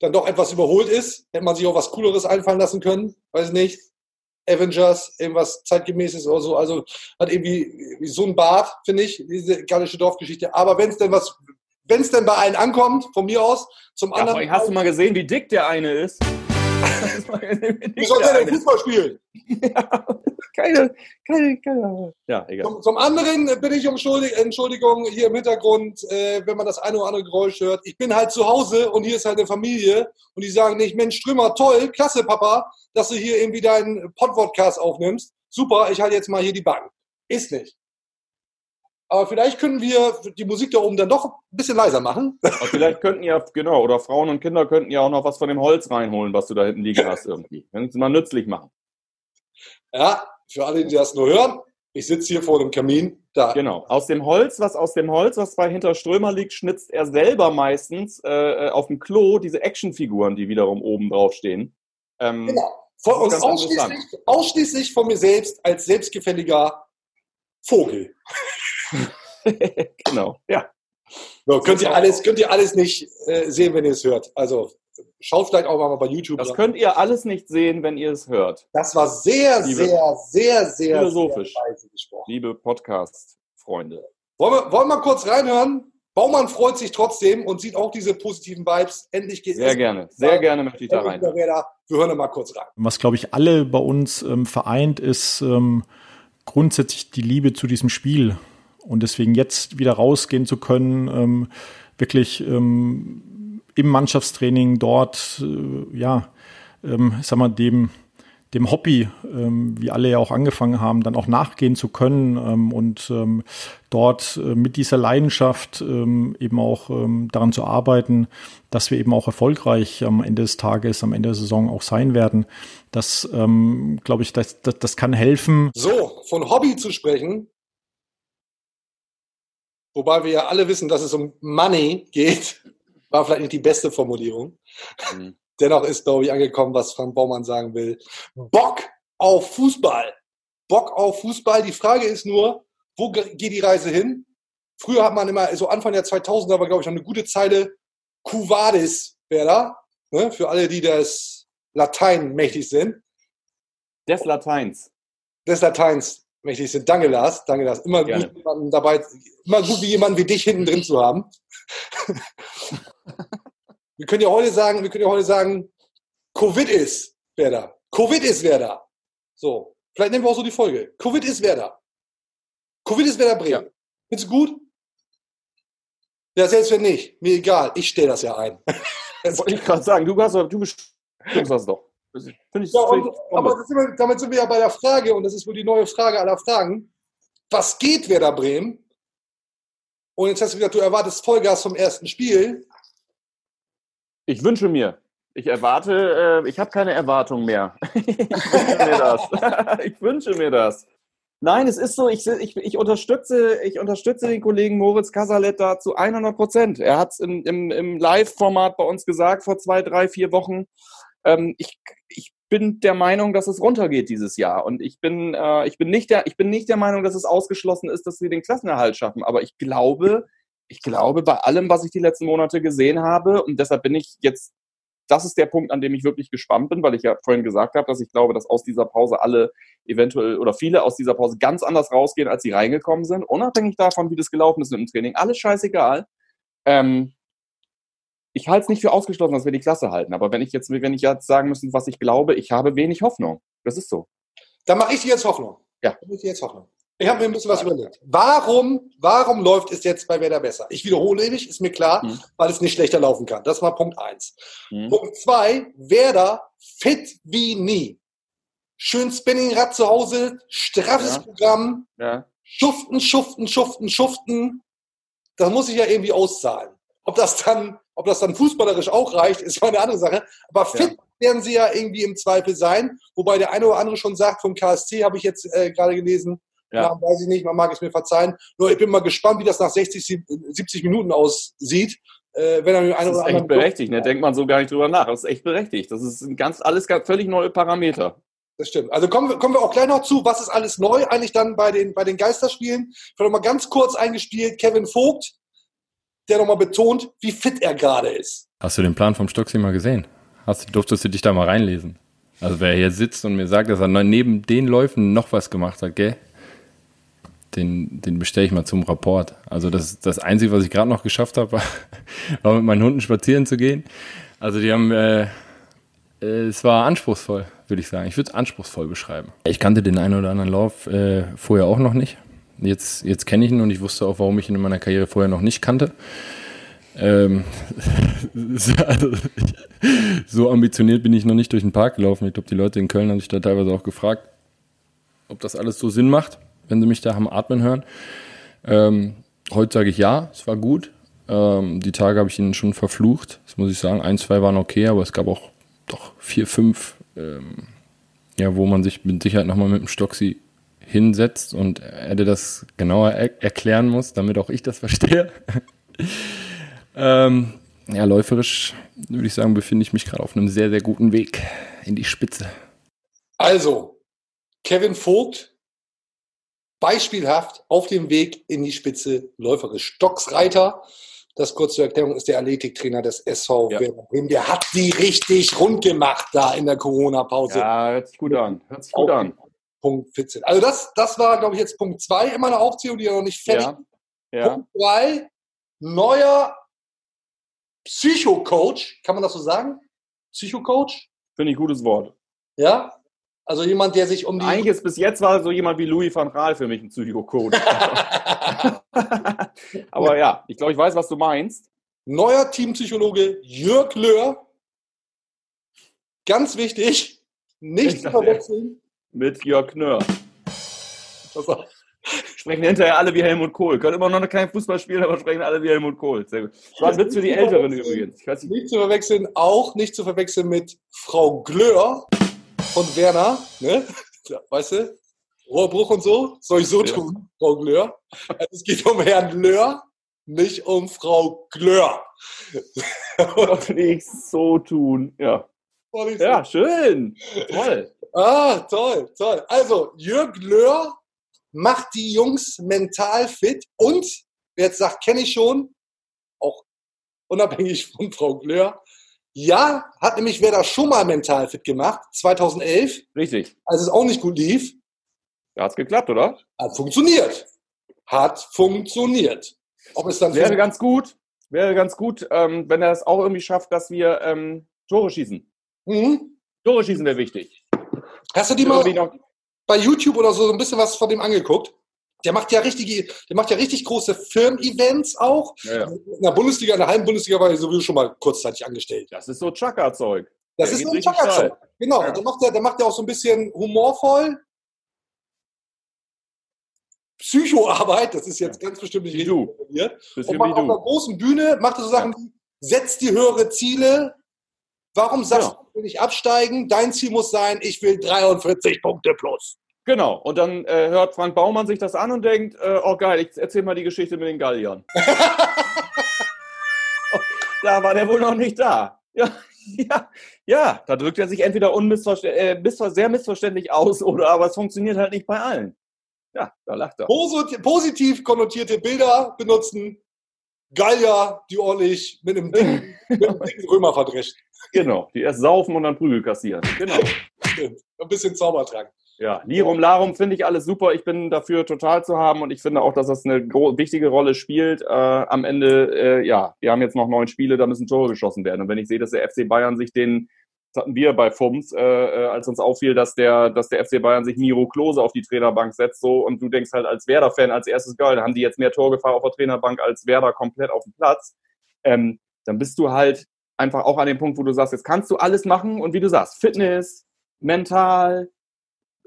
dann doch etwas überholt ist. Hätte man sich auch was Cooleres einfallen lassen können. Weiß nicht. Avengers, irgendwas zeitgemäßes oder so. Also hat irgendwie so ein Bart, finde ich, diese gallische Dorfgeschichte. Aber wenn es denn was, wenn es denn bei allen ankommt, von mir aus, zum ja, anderen. Hast du mal gesehen, wie dick der eine ist? Wie soll der denn Fußball spielen? Ja, keine, keine, keine. Ja, egal. Zum, zum anderen bin ich um Schuldig, Entschuldigung hier im Hintergrund, äh, wenn man das eine oder andere Geräusch hört. Ich bin halt zu Hause und hier ist halt eine Familie und die sagen nicht, Mensch, Strömer, toll, klasse, Papa, dass du hier irgendwie deinen Podcast aufnimmst. Super, ich halte jetzt mal hier die Bank. Ist nicht. Aber vielleicht können wir die Musik da oben dann doch ein bisschen leiser machen. Aber vielleicht könnten ja, genau, oder Frauen und Kinder könnten ja auch noch was von dem Holz reinholen, was du da hinten liegen hast irgendwie. Können sie mal nützlich machen. Ja, für alle, die das nur hören, ich sitze hier vor dem Kamin. Da. Genau. Aus dem Holz, was aus dem Holz, was bei Hinterströmer liegt, schnitzt er selber meistens äh, auf dem Klo diese Actionfiguren, die wiederum oben drauf stehen. Ähm, genau. Von, und ausschließlich, ausschließlich von mir selbst als selbstgefälliger Vogel. genau, ja. So, könnt, ihr alles, könnt ihr alles nicht äh, sehen, wenn ihr es hört. Also schaut vielleicht auch mal bei YouTube. Das könnt ihr alles nicht sehen, wenn ihr es hört. Das war sehr, liebe, sehr, sehr, sehr philosophisch. Sehr gesprochen. Liebe Podcast-Freunde. Wollen wir, wollen wir kurz reinhören? Baumann freut sich trotzdem und sieht auch diese positiven Vibes. Endlich geht Sehr gerne, sehr gerne möchte ich da rein. Wir hören mal kurz rein. Was, glaube ich, alle bei uns ähm, vereint, ist ähm, grundsätzlich die Liebe zu diesem Spiel. Und deswegen jetzt wieder rausgehen zu können, ähm, wirklich ähm, im Mannschaftstraining dort, äh, ja, ähm, sag mal, dem, dem Hobby, ähm, wie alle ja auch angefangen haben, dann auch nachgehen zu können ähm, und ähm, dort äh, mit dieser Leidenschaft ähm, eben auch ähm, daran zu arbeiten, dass wir eben auch erfolgreich am Ende des Tages, am Ende der Saison auch sein werden. Das, ähm, glaube ich, das, das, das kann helfen. So, von Hobby zu sprechen, wobei wir ja alle wissen, dass es um Money geht, war vielleicht nicht die beste Formulierung. Mhm. Dennoch ist, glaube ich, angekommen, was Frank Baumann sagen will. Bock auf Fußball. Bock auf Fußball. Die Frage ist nur, wo geht die Reise hin? Früher hat man immer, so Anfang der 2000er war, glaube ich, noch eine gute Zeile, Cuvadis wäre da, ne? für alle, die das Latein mächtig sind. Des Lateins. Des Lateins mächtig sind. Danke, Lars. Danke, Lars. Immer Gerne. gut, jemanden dabei, immer gut, wie jemanden wie dich hinten drin zu haben. wir können ja heute sagen, wir können ja heute sagen, Covid ist wer da. Covid ist wer da. So. Vielleicht nehmen wir auch so die Folge. Covid ist wer da. Covid ist wer da Bremen. Ja. Findest du gut? Ja, selbst wenn nicht. Mir egal. Ich stelle das ja ein. Wollte ich gerade sagen, du hast du bestimmst das doch. Finde ich, ja, und, aber sind wir, damit sind wir ja bei der Frage, und das ist wohl die neue Frage aller Fragen. Was geht Werder Bremen? Und jetzt hast du gesagt, du erwartest Vollgas vom ersten Spiel. Ich wünsche mir. Ich erwarte, äh, ich habe keine Erwartung mehr. ich wünsche mir das. ich wünsche mir das. Nein, es ist so, ich, ich, ich, unterstütze, ich unterstütze den Kollegen Moritz Casalet da zu 100 Prozent. Er hat es im, im, im Live-Format bei uns gesagt vor zwei, drei, vier Wochen. Ähm, ich, ich bin der Meinung, dass es runtergeht dieses Jahr. Und ich bin, äh, ich bin, nicht, der, ich bin nicht der Meinung, dass es ausgeschlossen ist, dass wir den Klassenerhalt schaffen. Aber ich glaube, ich glaube, bei allem, was ich die letzten Monate gesehen habe, und deshalb bin ich jetzt das ist der Punkt, an dem ich wirklich gespannt bin, weil ich ja vorhin gesagt habe, dass ich glaube, dass aus dieser Pause alle eventuell oder viele aus dieser Pause ganz anders rausgehen, als sie reingekommen sind, unabhängig davon, wie das gelaufen ist mit dem Training. Alles scheißegal. Ähm, ich halte es nicht für ausgeschlossen, dass wir die Klasse halten. Aber wenn ich jetzt, wenn ich jetzt sagen müsste, was ich glaube, ich habe wenig Hoffnung. Das ist so. Dann mache ich dir jetzt Hoffnung. Ja. Dann mache ich dir jetzt Hoffnung. Ich habe mir ein bisschen was überlegt. Warum, warum läuft es jetzt bei Werder besser? Ich wiederhole mich, ist mir klar, Mhm. weil es nicht schlechter laufen kann. Das war Punkt eins. Mhm. Punkt zwei, Werder fit wie nie. Schön Spinningrad zu Hause, straffes Ja. Programm, Ja. schuften, schuften, schuften, schuften. Das muss sich ja irgendwie auszahlen. Ob das dann, ob das dann fußballerisch auch reicht, ist mal eine andere Sache. Aber fit werden sie ja irgendwie im Zweifel sein. Wobei der eine oder andere schon sagt, vom KSC habe ich jetzt äh, gerade gelesen, Ja. ja. weiß ich nicht, man mag es mir verzeihen. Nur ich bin mal gespannt, wie das nach 60, sieb- 70 Minuten aussieht. Äh, wenn er mit einem Das oder ist echt anderen berechtigt, ne? Denkt man so gar nicht drüber nach. Das ist echt berechtigt. Das ist ganz, alles ganz, völlig neue Parameter. Das stimmt. Also kommen wir, kommen wir auch gleich noch zu, was ist alles neu eigentlich dann bei den, bei den Geisterspielen. Ich habe mal ganz kurz eingespielt, Kevin Vogt, der nochmal betont, wie fit er gerade ist. Hast du den Plan vom Stocksy mal gesehen? Hast, durftest du dich da mal reinlesen? Also wer hier sitzt und mir sagt, dass er neben den Läufen noch was gemacht hat, gell? Den, den bestelle ich mal zum Rapport. Also das, das Einzige, was ich gerade noch geschafft habe, war, war mit meinen Hunden spazieren zu gehen. Also die haben, äh, äh, es war anspruchsvoll, würde ich sagen. Ich würde es anspruchsvoll beschreiben. Ich kannte den einen oder anderen Lauf äh, vorher auch noch nicht. Jetzt, jetzt kenne ich ihn und ich wusste auch, warum ich ihn in meiner Karriere vorher noch nicht kannte. Ähm, also, so ambitioniert bin ich noch nicht durch den Park gelaufen. Ich glaube, die Leute in Köln haben sich da teilweise auch gefragt, ob das alles so Sinn macht, wenn sie mich da haben atmen hören. Ähm, heute sage ich ja, es war gut. Ähm, die Tage habe ich ihnen schon verflucht. Das muss ich sagen. Ein, zwei waren okay, aber es gab auch doch vier, fünf, ähm, ja, wo man sich mit Sicherheit nochmal mit dem Stocksy hinsetzt und er dir das genauer er erklären muss, damit auch ich das verstehe. ähm, ja, läuferisch würde ich sagen, befinde ich mich gerade auf einem sehr, sehr guten Weg in die Spitze. Also, Kevin Vogt, beispielhaft auf dem Weg in die Spitze läuferisch. Stocksreiter, das kurz zur Erklärung, ist der Athletiktrainer des SV Ja. Bremen. Der hat die richtig rund gemacht da in der Corona-Pause. Ja, hört sich gut an. Hört sich gut an. Punkt 14. Also das, das war, glaube ich, jetzt Punkt 2 in meiner Aufzählung, die ja noch nicht fertig Ja. Ja. Punkt 3, neuer Psychocoach, kann man das so sagen? Psychocoach? Finde ich ein gutes Wort. Ja? Also jemand, der sich um die... Eigentlich ist bis jetzt war so jemand wie Louis van Raal für mich ein Psychocoach. Aber ja, ich glaube, ich weiß, was du meinst. Neuer Teampsychologe Jörg Löhr. Ganz wichtig, nicht verwechseln. Mit Jörg Knörr. Pass auf. Sprechen hinterher alle wie Helmut Kohl. Können immer noch kein Fußball spielen, aber sprechen alle wie Helmut Kohl. Sehr gut. Das war ein Witz für die Älteren übrigens. Ich nicht, Nicht zu verwechseln, auch nicht zu verwechseln mit Frau Glör von Werner. Ne? Weißt du? Rohrbruch und so. Soll ich so Ja. tun, Frau Glör? Also es geht um Herrn Löhr, nicht um Frau Glör. was nicht so tun. Ja. Ich ja, schön. Toll. Ah, toll, toll. Also, Jörg Löhr macht die Jungs mental fit und, wer jetzt sagt, kenne ich schon, auch unabhängig von Frau Glör, ja, hat nämlich wer das schon mal mental fit gemacht, 2011, Richtig. als es auch nicht gut lief, Da hat's geklappt, oder? hat funktioniert. Hat funktioniert. Ob es dann Wäre ganz gut, wäre ganz gut, ähm, wenn er es auch irgendwie schafft, dass wir ähm, Tore schießen. mhm. Tore schießen wäre wichtig. Hast du die mal bei YouTube oder so ein bisschen was von dem angeguckt? Der macht ja richtige, der macht ja richtig große Firmen-Events auch. ja, ja. In der Bundesliga, in der halben Bundesliga war er sowieso schon mal kurzzeitig angestellt. Das ist so Chaka-Zeug. Das Der ist so ein steil. Genau, Ja. und da macht, er, da macht er auch so ein bisschen humorvoll. Psychoarbeit, das ist jetzt ganz bestimmt nicht du. Und wie auf einer großen Bühne, macht er so Sachen wie, setzt die höhere Ziele. Warum sagst Ja. du, ich will nicht absteigen? Dein Ziel muss sein, ich will 43 Punkte plus. Genau. Und dann äh, hört Frank Baumann sich das an und denkt, äh, oh geil, ich erzähl mal die Geschichte mit den Galliern. da war der wohl noch nicht da. Ja, ja, ja, da drückt er sich entweder äh, missver sehr missverständlich aus oder aber es funktioniert halt nicht bei allen. Ja, da lacht er. Posit- Positiv konnotierte Bilder benutzen. Gallier, die ordentlich mit einem dicken, mit einem dicken Römer verdrescht. Genau, die erst saufen und dann Prügel kassieren. Genau. Stimmt. Ein bisschen Zaubertrank. Ja, Lirum Larum finde ich alles super. Ich bin dafür total zu haben und ich finde auch, dass das eine wichtige Rolle spielt. Äh, am Ende, äh, ja, wir haben jetzt noch neun Spiele, da müssen Tore geschossen werden. Und wenn ich sehe, dass der FC Bayern sich den, das hatten wir bei FUMS, äh, äh, als uns auffiel, dass der, dass der FC Bayern sich Miro Klose auf die Trainerbank setzt, so und du denkst halt als Werder-Fan als erstes geil, da haben die jetzt mehr Torgefahr auf der Trainerbank als Werder komplett auf dem Platz. Ähm, dann bist du halt einfach auch an dem Punkt, wo du sagst, jetzt kannst du alles machen und wie du sagst, Fitness, mental,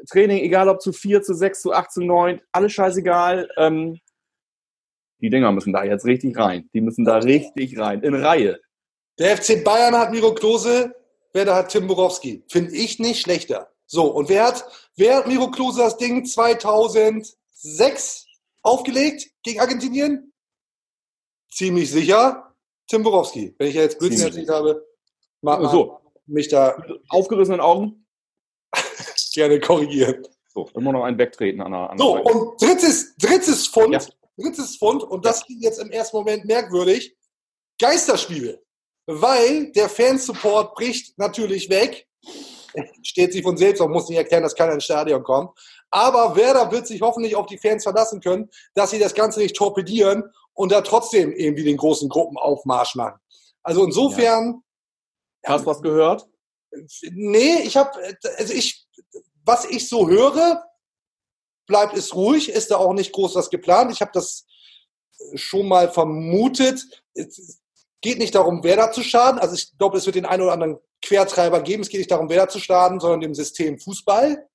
Training, egal ob zu 4, zu 6, zu 8, zu 9, alles scheißegal. Ähm, die Dinger müssen da jetzt richtig rein. Die müssen da richtig rein, in Reihe. Der FC Bayern hat Miro Klose, wer hat Tim Borowski. Finde ich nicht schlechter. So, und wer hat, wer hat Miro Klose das Ding 2006 aufgelegt gegen Argentinien? Ziemlich sicher Tim Borowski. Wenn ich ja jetzt Blödsinn erzählt habe, mag so. mich da. Aufgerissenen Augen? gerne korrigieren. So, immer noch ein Wegtreten an der, an So, Seite. und drittes, drittes Fund, ja. drittes Fund, und das klingt jetzt im ersten Moment merkwürdig, Geisterspiele. Weil der Fansupport bricht natürlich weg. Steht sich von selbst und muss nicht erklären, dass keiner ins Stadion kommt. Aber Werder wird sich hoffentlich auf die Fans verlassen können, dass sie das Ganze nicht torpedieren und da trotzdem irgendwie den großen Gruppenaufmarsch machen. Also insofern. Ja. Hast du was gehört? Nee, ich habe, also ich, was ich so höre, bleibt es ruhig, ist da auch nicht groß was geplant. Ich habe das schon mal vermutet. Es geht nicht darum, wer da zu schaden. Also ich glaube, es wird den einen oder anderen Quertreiber geben. Es geht nicht darum, wer da zu schaden, sondern dem System Fußball.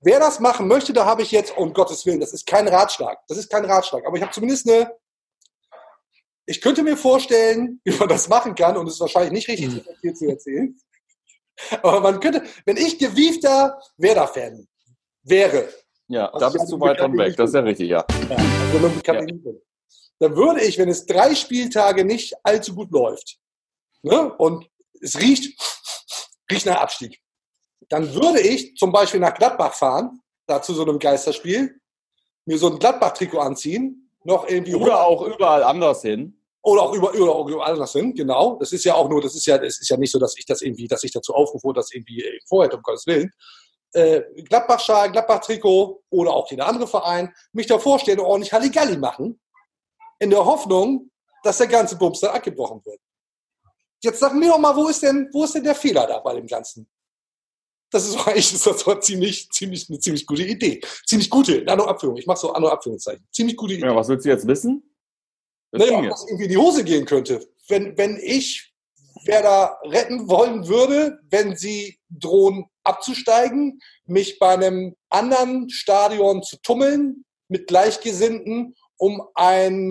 Wer das machen möchte, da habe ich jetzt, um Gottes Willen, das ist kein Ratschlag. Das ist kein Ratschlag. Aber ich habe zumindest eine, ich könnte mir vorstellen, wie man das machen kann, und es ist wahrscheinlich nicht richtig, mhm. viel zu erzählen. Aber man könnte, wenn ich gewiefter Werder-Fan wäre. Ja, da bist du weit von weg, das ist ja richtig, ja. ja also ja. Dann würde ich, wenn es drei Spieltage nicht allzu gut läuft ne, und es riecht, riecht nach Abstieg, dann würde ich zum Beispiel nach Gladbach fahren, da zu so einem Geisterspiel, mir so ein Gladbach-Trikot anziehen, noch irgendwie. Oder auch überall anders hin. Oder auch über, oder auch über alles sind, genau. Das ist ja auch nur, das ist ja, es ist ja nicht so, dass ich das irgendwie, dass ich dazu aufrufe, das irgendwie vorher, um Gottes Willen. Äh, Gladbach-Schal, Gladbach-Trikot oder auch jeder andere Verein, mich da vorstellen und ordentlich Halligalli machen, in der Hoffnung, dass der ganze Bums dann abgebrochen wird. Jetzt sag mir doch mal, wo ist denn, wo ist denn der Fehler da bei dem Ganzen? Das ist eigentlich das ist doch ziemlich, ziemlich, eine ziemlich gute Idee. Ziemlich gute, in Anno Abführung. Ich mache so Anno Abführungszeichen. Ziemlich gute Idee. Ja, was willst du jetzt wissen? naja, was irgendwie in die Hose gehen könnte. Wenn, wenn ich wer da retten wollen würde, wenn sie drohen abzusteigen, mich bei einem anderen Stadion zu tummeln mit Gleichgesinnten, um ein,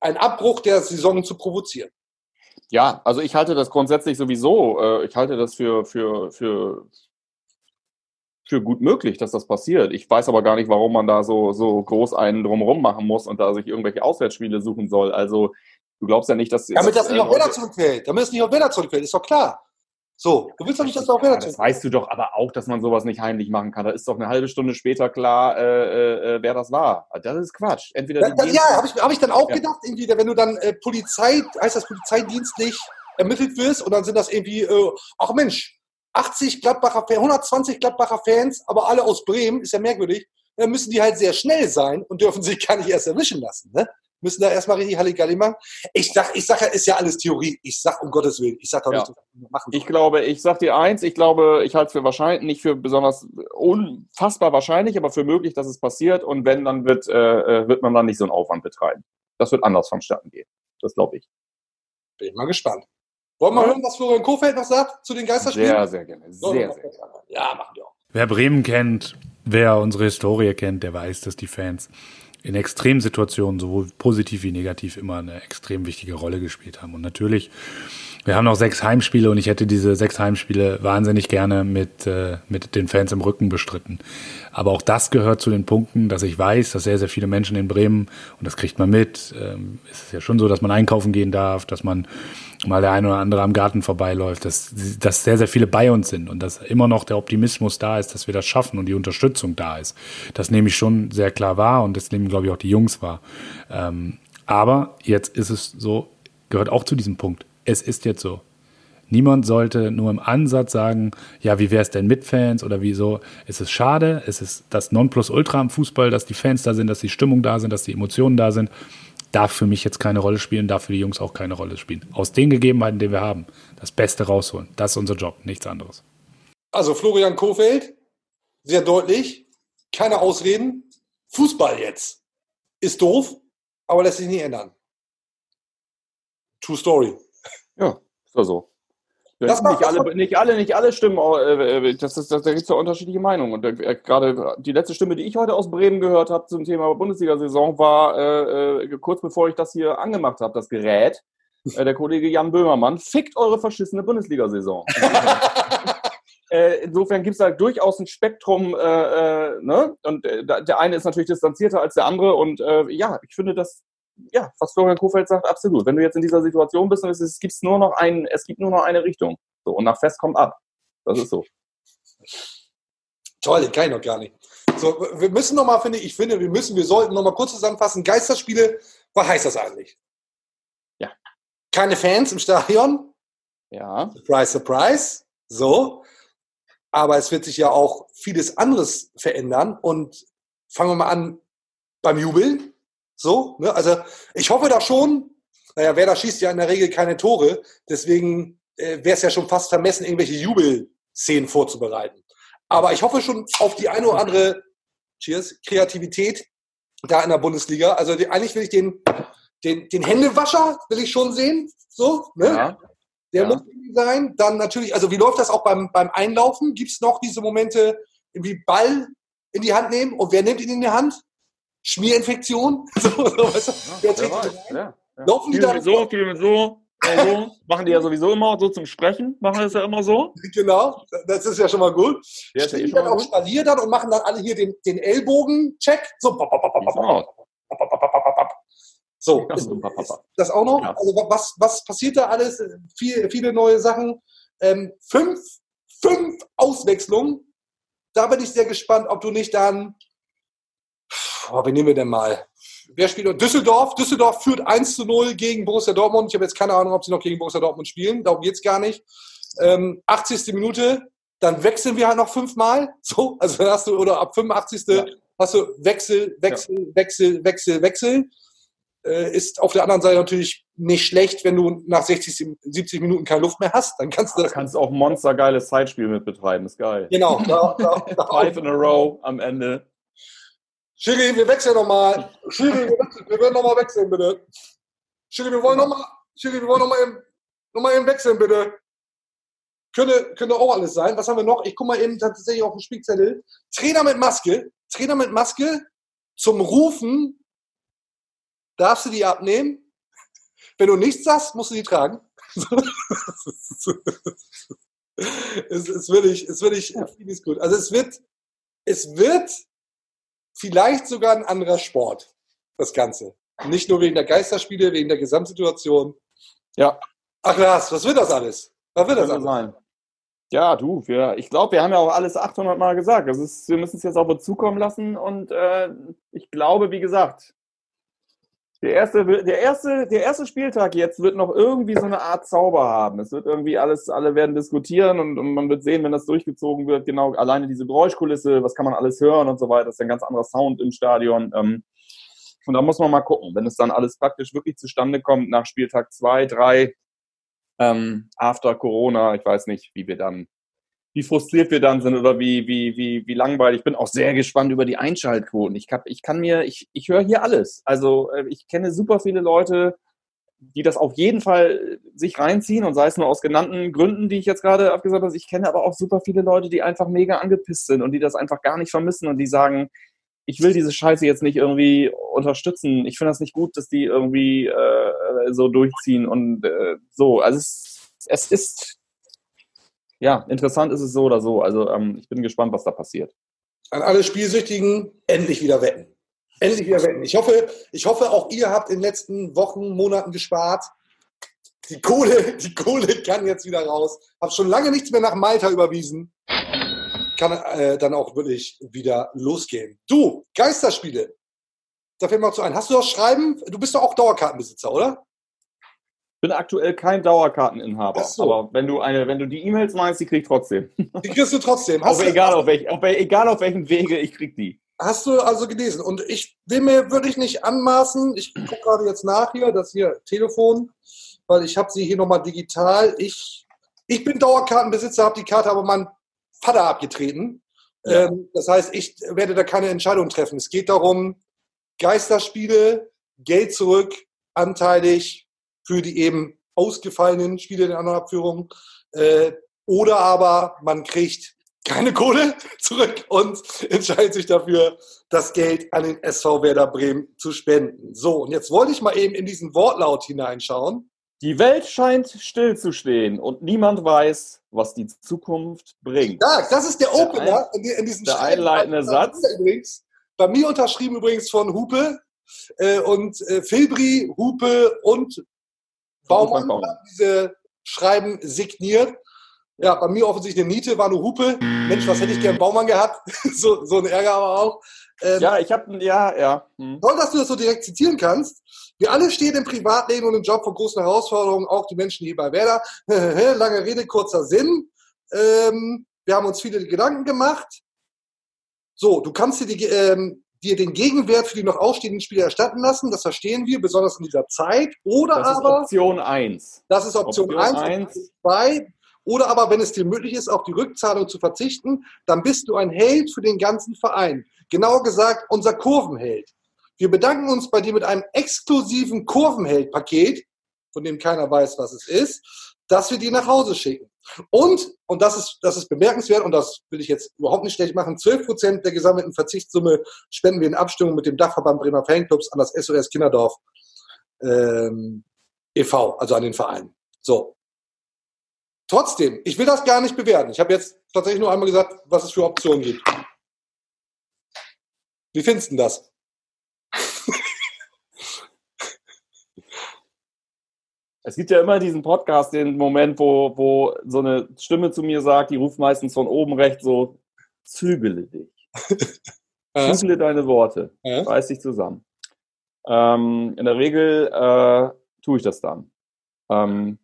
einen Abbruch der Saison zu provozieren. Ja, also ich halte das grundsätzlich sowieso, äh, ich halte das für, für, für, für gut möglich, dass das passiert. Ich weiß aber gar nicht, warum man da so, so groß einen drumherum machen muss und da sich irgendwelche Auswärtsspiele suchen soll. Also du glaubst ja nicht, dass... Damit das, das nicht auf Werder zurückfällt. Damit es nicht auf Werder zurückfällt, ist doch klar. So, du willst doch nicht, dass du Werder zurückfällt. Das weißt du doch aber auch, dass man sowas nicht heimlich machen kann. Da ist doch eine halbe Stunde später klar, äh, äh, wer das war. Das ist Quatsch. Entweder ja, ja habe ich, hab ich dann auch ja. gedacht, irgendwie, wenn du dann äh, Polizei, heißt das polizeidienstlich ermittelt wirst und dann sind das irgendwie, äh, ach Mensch, 80 Gladbacher Fans, 120 Gladbacher Fans, aber alle aus Bremen, ist ja merkwürdig, dann müssen die halt sehr schnell sein und dürfen sich gar nicht erst erwischen lassen. Ne? Müssen da erstmal richtig Halligalli machen. Ich sag, ich sag ja, ist ja alles Theorie. Ich sag um Gottes Willen. Ich sag doch nicht, ja. machen. Ich glaube, ich sag dir eins, ich glaube, ich halte es für wahrscheinlich, nicht für besonders unfassbar wahrscheinlich, aber für möglich, dass es passiert. Und wenn, dann wird, äh, äh wird man dann nicht so einen Aufwand betreiben. Das wird anders vonstatten gehen. Das glaube ich. Bin ich mal gespannt. Wollen wir ja. hören, was Florian Kofeld noch sagt zu den Geisterspielen? Sehr, sehr gerne. Sehr, sehr, sehr gerne. Ja, machen wir auch. Wer Bremen kennt, wer unsere Historie kennt, der weiß, dass die Fans in Extremsituationen, sowohl positiv wie negativ, immer eine extrem wichtige Rolle gespielt haben. Und natürlich, wir haben noch sechs Heimspiele und ich hätte diese sechs Heimspiele wahnsinnig gerne mit, äh, mit den Fans im Rücken bestritten. Aber auch das gehört zu den Punkten, dass ich weiß, dass sehr, sehr viele Menschen in Bremen, und das kriegt man mit, ähm, ist es ja schon so, dass man einkaufen gehen darf, dass man mal der eine oder andere am Garten vorbeiläuft, dass, dass sehr, sehr viele bei uns sind und dass immer noch der Optimismus da ist, dass wir das schaffen und die Unterstützung da ist. Das nehme ich schon sehr klar wahr und das nehmen, glaube ich, auch die Jungs wahr. Ähm, Aber jetzt ist es so, gehört auch zu diesem Punkt. Es ist jetzt so. Niemand sollte nur im Ansatz sagen, ja, wie wäre es denn mit Fans oder wieso? Es ist schade, es ist das Nonplusultra im Fußball, dass die Fans da sind, dass die Stimmung da sind, dass die Emotionen da sind. Darf für mich jetzt keine Rolle spielen, darf für die Jungs auch keine Rolle spielen. Aus den Gegebenheiten, die wir haben, das Beste rausholen. Das ist unser Job, nichts anderes. Also Florian Kofeld, sehr deutlich, keine Ausreden. Fußball jetzt ist doof, aber lässt sich nie ändern. True Story. Ja, ist doch so. Das nicht, macht- alle, nicht alle, nicht alle Stimmen, äh, äh, das ist, das, da gibt es ja unterschiedliche Meinungen. Und äh, gerade die letzte Stimme, die ich heute aus Bremen gehört habe zum Thema Bundesliga-Saison, war äh, äh, kurz bevor ich das hier angemacht habe, das Gerät, äh, der Kollege Jan Böhmermann, fickt eure verschissene Bundesliga-Saison. Insofern gibt es da durchaus ein Spektrum, ne? Und der eine ist natürlich distanzierter als der andere. Und ja, ich finde das, ja, was Florian Kofeld sagt, absolut. Wenn du jetzt in dieser Situation bist, es, ist, gibt's nur noch ein, es gibt nur noch eine Richtung. So, und nach Fest kommt ab. Das ist so. Toll, den kann ich noch gar nicht. So, wir müssen noch mal, finde ich, ich finde, wir müssen, wir sollten noch mal kurz zusammenfassen. Geisterspiele, was heißt das eigentlich? Ja. Keine Fans im Stadion, Ja. surprise, surprise, so. Aber es wird sich ja auch vieles anderes verändern und fangen wir mal an beim Jubeln. So, ne? Also ich hoffe da schon, naja, wer da schießt ja in der Regel keine Tore, deswegen äh, wäre es ja schon fast vermessen, irgendwelche Jubelszenen vorzubereiten. Aber ich hoffe schon auf die eine oder andere Cheers, Kreativität da in der Bundesliga. Also die, eigentlich will ich den, den, den Händewascher will ich schon sehen. So, ne? ja. Der Ja. muss sein. Dann natürlich, also wie läuft das auch beim, beim Einlaufen? Gibt es noch diese Momente, irgendwie Ball in die Hand nehmen und wer nimmt ihn in die Hand? Schmierinfektion? So, so, weißt du? rein? ja. Ja. Laufen die da mit so, viel mit so, ja, so. Machen die ja sowieso immer so zum Sprechen, machen das ja immer so. Genau, das ist ja schon mal gut. Ja, ja Stehen eh die schon dann auch. Spalier dann und machen dann alle hier den, den Ellbogen-Check. So, pop, pop, pop, so Ja, ist, das auch noch? Ja. Also was, was passiert da alles? Viel, viele neue Sachen. Ähm, fünf, fünf Auswechslungen. Da bin ich sehr gespannt, ob du nicht dann. Oh, wen nehmen wir denn mal? Wer spielt noch? Düsseldorf. Düsseldorf führt 1 zu 0 gegen Borussia Dortmund. Ich habe jetzt keine Ahnung, ob sie noch gegen Borussia Dortmund spielen. Darum geht's gar nicht. Ähm, 80. Minute, dann wechseln wir halt noch fünfmal. So, also dann hast du, oder ab 85. Ja. hast du Wechsel, Wechsel, Wechsel, Wechsel, Wechsel. Äh, ist auf der anderen Seite natürlich nicht schlecht, wenn du nach 60, 70 Minuten keine Luft mehr hast. Dann kannst du Da das. kannst du auch monstergeiles Zeitspiel mit betreiben, ist geil. Genau. Da, da, da, Five in a row am Ende. Schiri, wir wechseln nochmal. Schiri, wir, wechseln- wir werden nochmal wechseln, bitte. Schiri, wir wollen nochmal, Schiri, wir wollen nochmal eben, noch mal eben wechseln, bitte. Könnte, könnte auch alles sein. Was haben wir noch? Ich guck mal eben tatsächlich auf den Spickzettel. Trainer mit Maske. Trainer mit Maske. Zum Rufen darfst du die abnehmen. Wenn du nichts sagst, musst du die tragen. es ist wirklich, es ist wirklich vieles gut. Also es wird, es wird vielleicht sogar ein anderer Sport, das Ganze. Nicht nur wegen der Geisterspiele, wegen der Gesamtsituation. Ja. Ach Lars, was wird das alles? Was wird das Könnte alles? sein. Ja, du, wir, ich glaube, wir haben ja auch alles 800 Mal gesagt. Das ist, wir müssen es jetzt auf uns zukommen lassen und äh, ich glaube, wie gesagt, der erste, der, erste, der erste Spieltag jetzt wird noch irgendwie so eine Art Zauber haben. Es wird irgendwie alles, alle werden diskutieren und, und man wird sehen, wenn das durchgezogen wird, genau alleine diese Geräuschkulisse, was kann man alles hören und so weiter. Das ist ein ganz anderer Sound im Stadion. Ähm, und da muss man mal gucken, wenn es dann alles praktisch wirklich zustande kommt nach Spieltag zwei, drei, ähm, after Corona, ich weiß nicht, wie wir dann, wie frustriert wir dann sind oder wie, wie, wie, wie langweilig. Ich bin auch sehr gespannt über die Einschaltquoten. Ich, hab, ich kann mir, ich, ich höre hier alles. Also äh, ich kenne super viele Leute, die das auf jeden Fall sich reinziehen und sei es nur aus genannten Gründen, die ich jetzt gerade abgesagt habe. Ich kenne aber auch super viele Leute, die einfach mega angepisst sind und die das einfach gar nicht vermissen und die sagen, ich will diese Scheiße jetzt nicht irgendwie unterstützen. Ich finde das nicht gut, dass die irgendwie äh, so durchziehen und äh, so. Also es, es ist ja interessant ist es so oder so. Also ähm, ich bin gespannt, was da passiert. An alle Spielsüchtigen, endlich wieder wetten. Endlich wieder wetten. Ich hoffe, ich hoffe, auch ihr habt in den letzten Wochen, Monaten gespart. Die Kohle, die Kohle kann jetzt wieder raus. Hab schon lange nichts mehr nach Malta überwiesen. Kann äh, dann auch wirklich wieder losgehen. Du, Geisterspiele. da fällt mir auch zu ein. Hast du das Schreiben? Du bist doch auch Dauerkartenbesitzer, oder? Bin aktuell kein Dauerkarteninhaber. So. Aber wenn du eine, wenn du die E-Mails meinst, die krieg ich trotzdem. Die kriegst du trotzdem. Hast Auf, du, egal, auf welch, auf, egal auf welchem Wege, ich krieg die. Hast du also gelesen? Und ich will mir wirklich nicht anmaßen, ich gucke gerade jetzt nach hier, das hier Telefon, weil ich habe sie hier nochmal digital. Ich, ich bin Dauerkartenbesitzer, habe die Karte aber meinem Vater abgetreten. Ja. Ähm, das heißt, ich werde da keine Entscheidung treffen. Es geht darum, Geisterspiele, Geld zurück, anteilig für die eben ausgefallenen Spiele in anderen Abführungen. Äh, oder aber man kriegt keine Kohle zurück und entscheidet sich dafür, das Geld an den SV Werder Bremen zu spenden. So, und jetzt wollte ich mal eben in diesen Wortlaut hineinschauen. Die Welt scheint stillzustehen und niemand weiß, was die Zukunft bringt. Ja, das ist der Der Opener in, in diesem der Schreiben. einleitende Satz. Übrigens, bei mir unterschrieben übrigens von Hupe äh, und äh, Filbri, Hupe und Baumann Baumann. haben diese Schreiben signiert. Ja, bei mir offensichtlich eine Niete, war eine Hupe. Mensch, was hätte ich gern Baumann gehabt? so, so ein Ärger aber auch. Ähm, Ja, ich habe ja, ja. Hm. Toll, dass du das so direkt zitieren kannst. Wir alle stehen im Privatleben und im Job vor großen Herausforderungen, auch die Menschen hier bei Werder. Lange Rede, kurzer Sinn. Ähm, wir haben uns viele Gedanken gemacht. So, du kannst dir, die, ähm, dir den Gegenwert für die noch ausstehenden Spiele erstatten lassen. Das verstehen wir, besonders in dieser Zeit. Oder Das ist aber, Option 1. das ist Option Option 1, eins. 2. Oder aber, wenn es dir möglich ist, auf die Rückzahlung zu verzichten, dann bist du ein Held für den ganzen Verein. Genauer gesagt, unser Kurvenheld. Wir bedanken uns bei dir mit einem exklusiven Kurvenheld-Paket, von dem keiner weiß, was es ist, das wir dir nach Hause schicken. Und, und das ist, das ist bemerkenswert, und das will ich jetzt überhaupt nicht schlecht machen, 12 Prozent der gesammelten Verzichtssumme spenden wir in Abstimmung mit dem Dachverband Bremer Fanclubs an das SOS Kinderdorf ähm, e.V., also an den Verein. So. Trotzdem, ich will das gar nicht bewerten. Ich habe jetzt tatsächlich nur einmal gesagt, was es für Optionen gibt. Wie findest du das? Es gibt ja immer diesen Podcast, den Moment, wo, wo so eine Stimme zu mir sagt, die ruft meistens von oben rechts so, zügele dich. Ja. Zügele deine Worte. Ja. Reiß dich zusammen. Ähm, in der Regel äh, tue ich das dann. Ähm,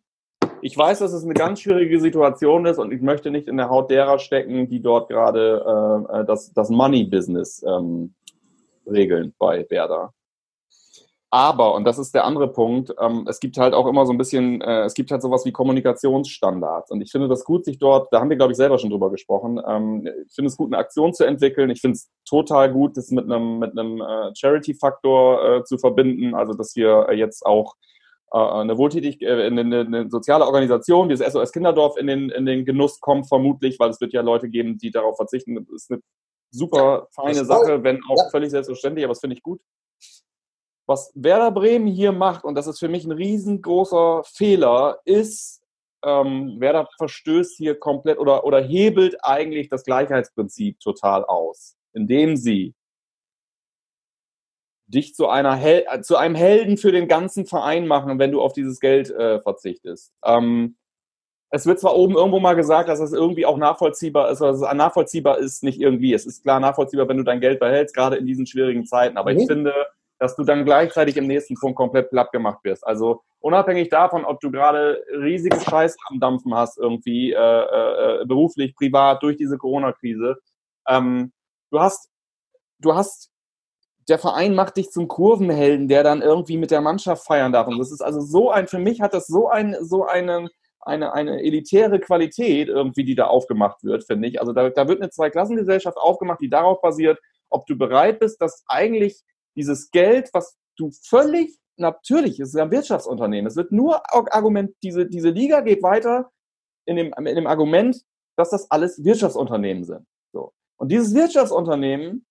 ich weiß, dass es eine ganz schwierige Situation ist und ich möchte nicht in der Haut derer stecken, die dort gerade äh, äh, das, das Money-Business ähm, regeln bei Werder. Aber, und das ist der andere Punkt, ähm, es gibt halt auch immer so ein bisschen, äh, es gibt halt sowas wie Kommunikationsstandards. Und ich finde das gut, sich dort, da haben wir, glaube ich, selber schon drüber gesprochen, ähm, ich finde es gut, eine Aktion zu entwickeln. Ich finde es total gut, das mit einem, mit einem äh, Charity-Faktor äh, zu verbinden. Also, dass wir äh, jetzt auch äh, eine wohltätig, äh, eine, eine, eine soziale Organisation, wie das SOS Kinderdorf, in den, in den Genuss kommt, vermutlich, weil es wird ja Leute geben, die darauf verzichten. Das ist eine super feine. Sache, wenn auch völlig selbstverständlich, aber das finde ich gut was Werder Bremen hier macht, und das ist für mich ein riesengroßer Fehler, ist, ähm, Werder verstößt hier komplett oder, oder hebelt eigentlich das Gleichheitsprinzip total aus, indem sie dich zu, einer Hel äh, zu einem Helden für den ganzen Verein machen, wenn du auf dieses Geld äh, verzichtest. Ähm, es wird zwar oben irgendwo mal gesagt, dass es irgendwie auch nachvollziehbar ist, also nachvollziehbar ist nicht irgendwie. Es ist klar nachvollziehbar, wenn du dein Geld behältst, gerade in diesen schwierigen Zeiten. Aber Mhm. ich finde, dass du dann gleichzeitig im nächsten Punkt komplett platt gemacht wirst. Also unabhängig davon, ob du gerade riesiges Scheiß am Dampfen hast, irgendwie äh, äh, beruflich, privat, durch diese Corona-Krise, ähm, du hast, du hast, der Verein macht dich zum Kurvenhelden, der dann irgendwie mit der Mannschaft feiern darf. Und das ist also so ein, für mich hat das so ein, so einen, eine, eine elitäre Qualität irgendwie, die da aufgemacht wird, finde ich. Also da, da wird eine Zweiklassengesellschaft aufgemacht, die darauf basiert, ob du bereit bist, dass eigentlich dieses Geld, was du völlig natürlich, es ist ein Wirtschaftsunternehmen, es wird nur Argument, diese, diese Liga geht weiter in dem, in dem Argument, dass das alles Wirtschaftsunternehmen sind. So. Und dieses Wirtschaftsunternehmen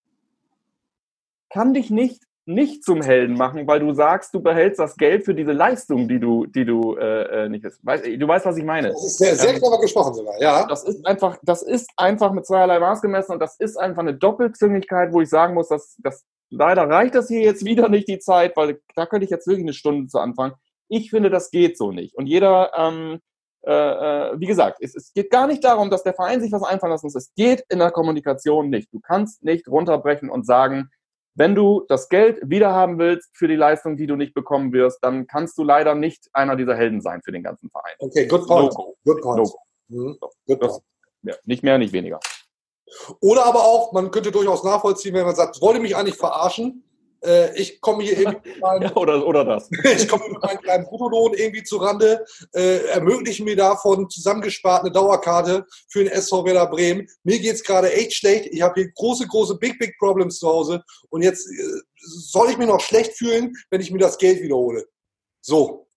kann dich nicht nicht zum Helden machen, weil du sagst, du behältst das Geld für diese Leistung, die du, die du äh, äh, nicht weißt. Du weißt, was ich meine. Das ist sehr, sehr Ähm, clever gesprochen sogar, ja. das ist einfach, das ist einfach mit zweierlei Maß gemessen und das ist einfach eine Doppelzüngigkeit, wo ich sagen muss, dass, dass leider reicht das hier jetzt wieder nicht die Zeit, weil da könnte ich jetzt wirklich eine Stunde zu anfangen. Ich finde, das geht so nicht. Und jeder, ähm, äh, äh, wie gesagt, es, es geht gar nicht darum, dass der Verein sich was einfallen lassen muss. Es geht in der Kommunikation nicht. Du kannst nicht runterbrechen und sagen, wenn du das Geld wiederhaben willst für die Leistung, die du nicht bekommen wirst, dann kannst du leider nicht einer dieser Helden sein für den ganzen Verein. Okay, good point. Logo. Good point. Logo. Mhm. Good Das, point. ja, nicht mehr, nicht weniger. Oder aber auch, man könnte durchaus nachvollziehen, wenn man sagt, wollte mich eigentlich verarschen. Äh, ich komme hier irgendwie mit meinem, Ja, oder, oder das. ich komme mit meinem kleinen Bruttolohn irgendwie zu Rande, äh, ermöglichen mir davon zusammengespart eine Dauerkarte für den SV Werder Bremen. Mir geht's gerade echt schlecht. Ich habe hier große, große Big, Big Problems zu Hause. Und jetzt äh, soll ich mich noch schlecht fühlen, wenn ich mir das Geld wiederhole. So,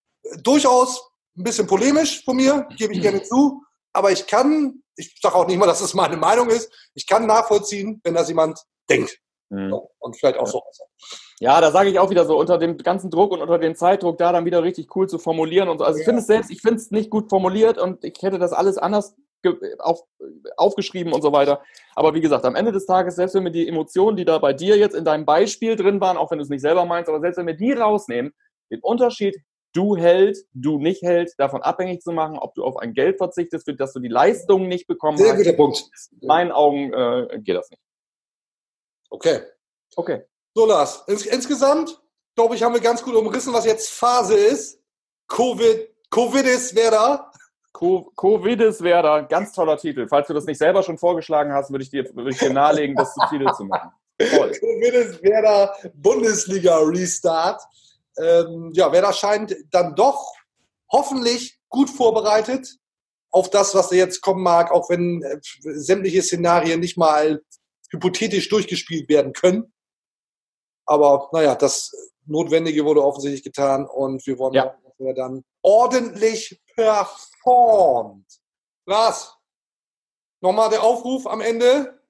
durchaus ein bisschen polemisch von mir, gebe ich gerne zu. Aber ich kann, ich sage auch nicht mal, dass es meine Meinung ist, ich kann nachvollziehen, wenn das jemand denkt. Mhm. Und vielleicht auch so. Ja, da sage ich auch wieder so, unter dem ganzen Druck und unter dem Zeitdruck da dann wieder richtig cool zu formulieren und so. Also ich finde es selbst, ich finde es nicht gut formuliert und ich hätte das alles anders auf, aufgeschrieben und so weiter. Aber wie gesagt, am Ende des Tages, selbst wenn wir die Emotionen, die da bei dir jetzt in deinem Beispiel drin waren, auch wenn du es nicht selber meinst, aber selbst wenn wir die rausnehmen, den Unterschied, du hält, du nicht hält, davon abhängig zu machen, ob du auf ein Geld verzichtest, für das du die Leistung nicht bekommen Sehr hast, guter Punkt. in meinen Augen äh, geht das nicht. Okay. Okay. So, Lars, ins, insgesamt, glaube ich, haben wir ganz gut umrissen, was jetzt Phase ist. Covid, Covid ist Werder. Co- Covidis Werder, ganz toller Titel. Falls du das nicht selber schon vorgeschlagen hast, würde ich dir, würde ich dir nahelegen, das zum Titel zu machen. Toll. Covid ist Werder Bundesliga Restart. Ähm, ja, Werder scheint dann doch hoffentlich gut vorbereitet auf das, was da jetzt kommen mag, auch wenn äh, sämtliche Szenarien nicht mal hypothetisch durchgespielt werden können. Aber naja, das Notwendige wurde offensichtlich getan und wir wollen Ja. dann ordentlich performt. Lars, nochmal der Aufruf am Ende.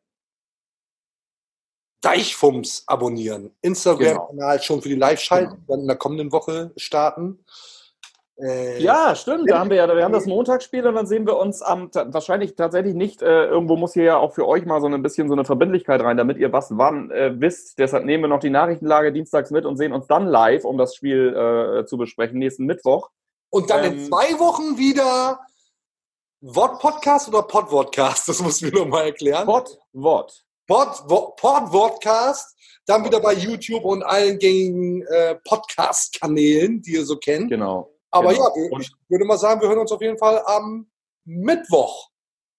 Deichfums abonnieren. Instagram-Kanal schon für die Live-Schalten, dann in der kommenden Woche starten. Äh, Ja, stimmt. Da haben wir ja, wir haben das Montagsspiel und dann sehen wir uns am wahrscheinlich tatsächlich nicht. Äh, irgendwo muss hier ja auch für euch mal so ein bisschen so eine Verbindlichkeit rein, damit ihr was wann äh, wisst. Deshalb nehmen wir noch die Nachrichtenlage dienstags mit und sehen uns dann live, um das Spiel äh, zu besprechen nächsten Mittwoch. Und dann in Ähm, zwei Wochen wieder Wort-Podcast oder Pod-Vodcast? Das musst du mir nochmal erklären. Pod, Wort. Pod- Wo- Pod-Vodcast, dann wieder bei YouTube und allen gängigen äh, Podcast-Kanälen, die ihr so kennt. Genau. Aber genau. ja, Und- ich würde mal sagen, wir hören uns auf jeden Fall am Mittwoch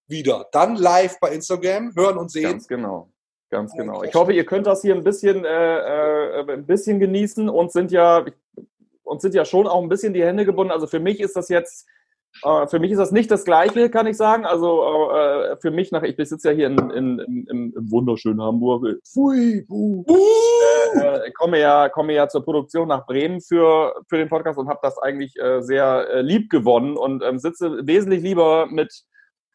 wieder. Dann live bei Instagram, hören und sehen. Ganz genau. Ganz Ja, genau. Ich hoffe, ihr könnt das hier ein bisschen, äh, äh, ein bisschen genießen und sind ja, uns sind ja schon auch ein bisschen die Hände gebunden. Also für mich ist das jetzt, äh, für mich ist das nicht das Gleiche, kann ich sagen. Also äh, für mich nach, ich sitze ja hier in, in, in, im, wunderschönen Hamburg. Pfui, buh. Äh, komme ja, komme ja zur Produktion nach Bremen für, für den Podcast und habe das eigentlich äh, sehr äh, lieb gewonnen und ähm, sitze wesentlich lieber mit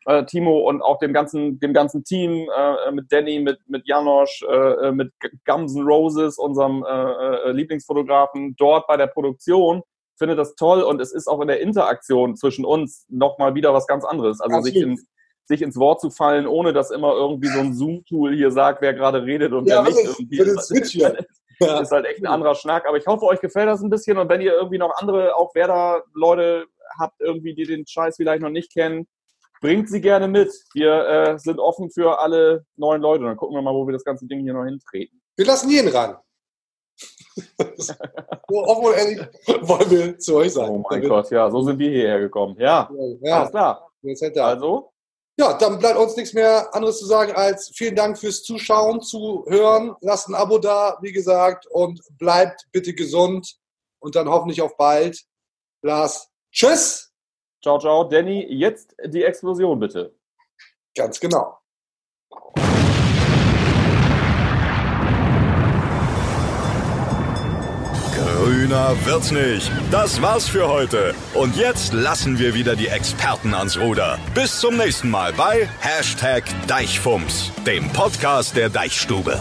äh, Timo und auch dem ganzen, dem ganzen Team, äh, mit Danny, mit, mit Janosch, äh, mit Guns N' Roses, unserem äh, äh, Lieblingsfotografen, dort bei der Produktion. Finde das toll und es ist auch in der Interaktion zwischen uns nochmal wieder was ganz anderes. Also sich, in, sich ins Wort zu fallen, ohne dass immer irgendwie so ein Zoom-Tool hier sagt, wer gerade redet und Ja, wer nicht. Irgendwie den ist-. Ja. ist halt echt ein anderer Schnack. Aber ich hoffe, euch gefällt das ein bisschen. Und wenn ihr irgendwie noch andere, auch Werder-Leute habt, irgendwie, die den Scheiß vielleicht noch nicht kennen, bringt sie gerne mit. Wir äh, sind offen für alle neuen Leute. Dann gucken wir mal, wo wir das ganze Ding hier noch hintreten. Wir lassen jeden ran. so offen und ehrlich wollen wir zu euch sein. Oh mein Gott, ja, so sind wir hierher gekommen. Ja, Ja, alles klar. Also, Ja, dann bleibt uns nichts mehr anderes zu sagen als vielen Dank fürs Zuschauen, Zuhören. Lasst ein Abo da, wie gesagt, und bleibt bitte gesund und dann hoffentlich auf bald. Lars, tschüss! ciao, ciao. Danny, jetzt die Explosion bitte. Ganz genau. Grüner wird's nicht. Das war's für heute. Und jetzt lassen wir wieder die Experten ans Ruder. Bis zum nächsten Mal bei Hashtag Deichfumms, dem Podcast der Deichstube.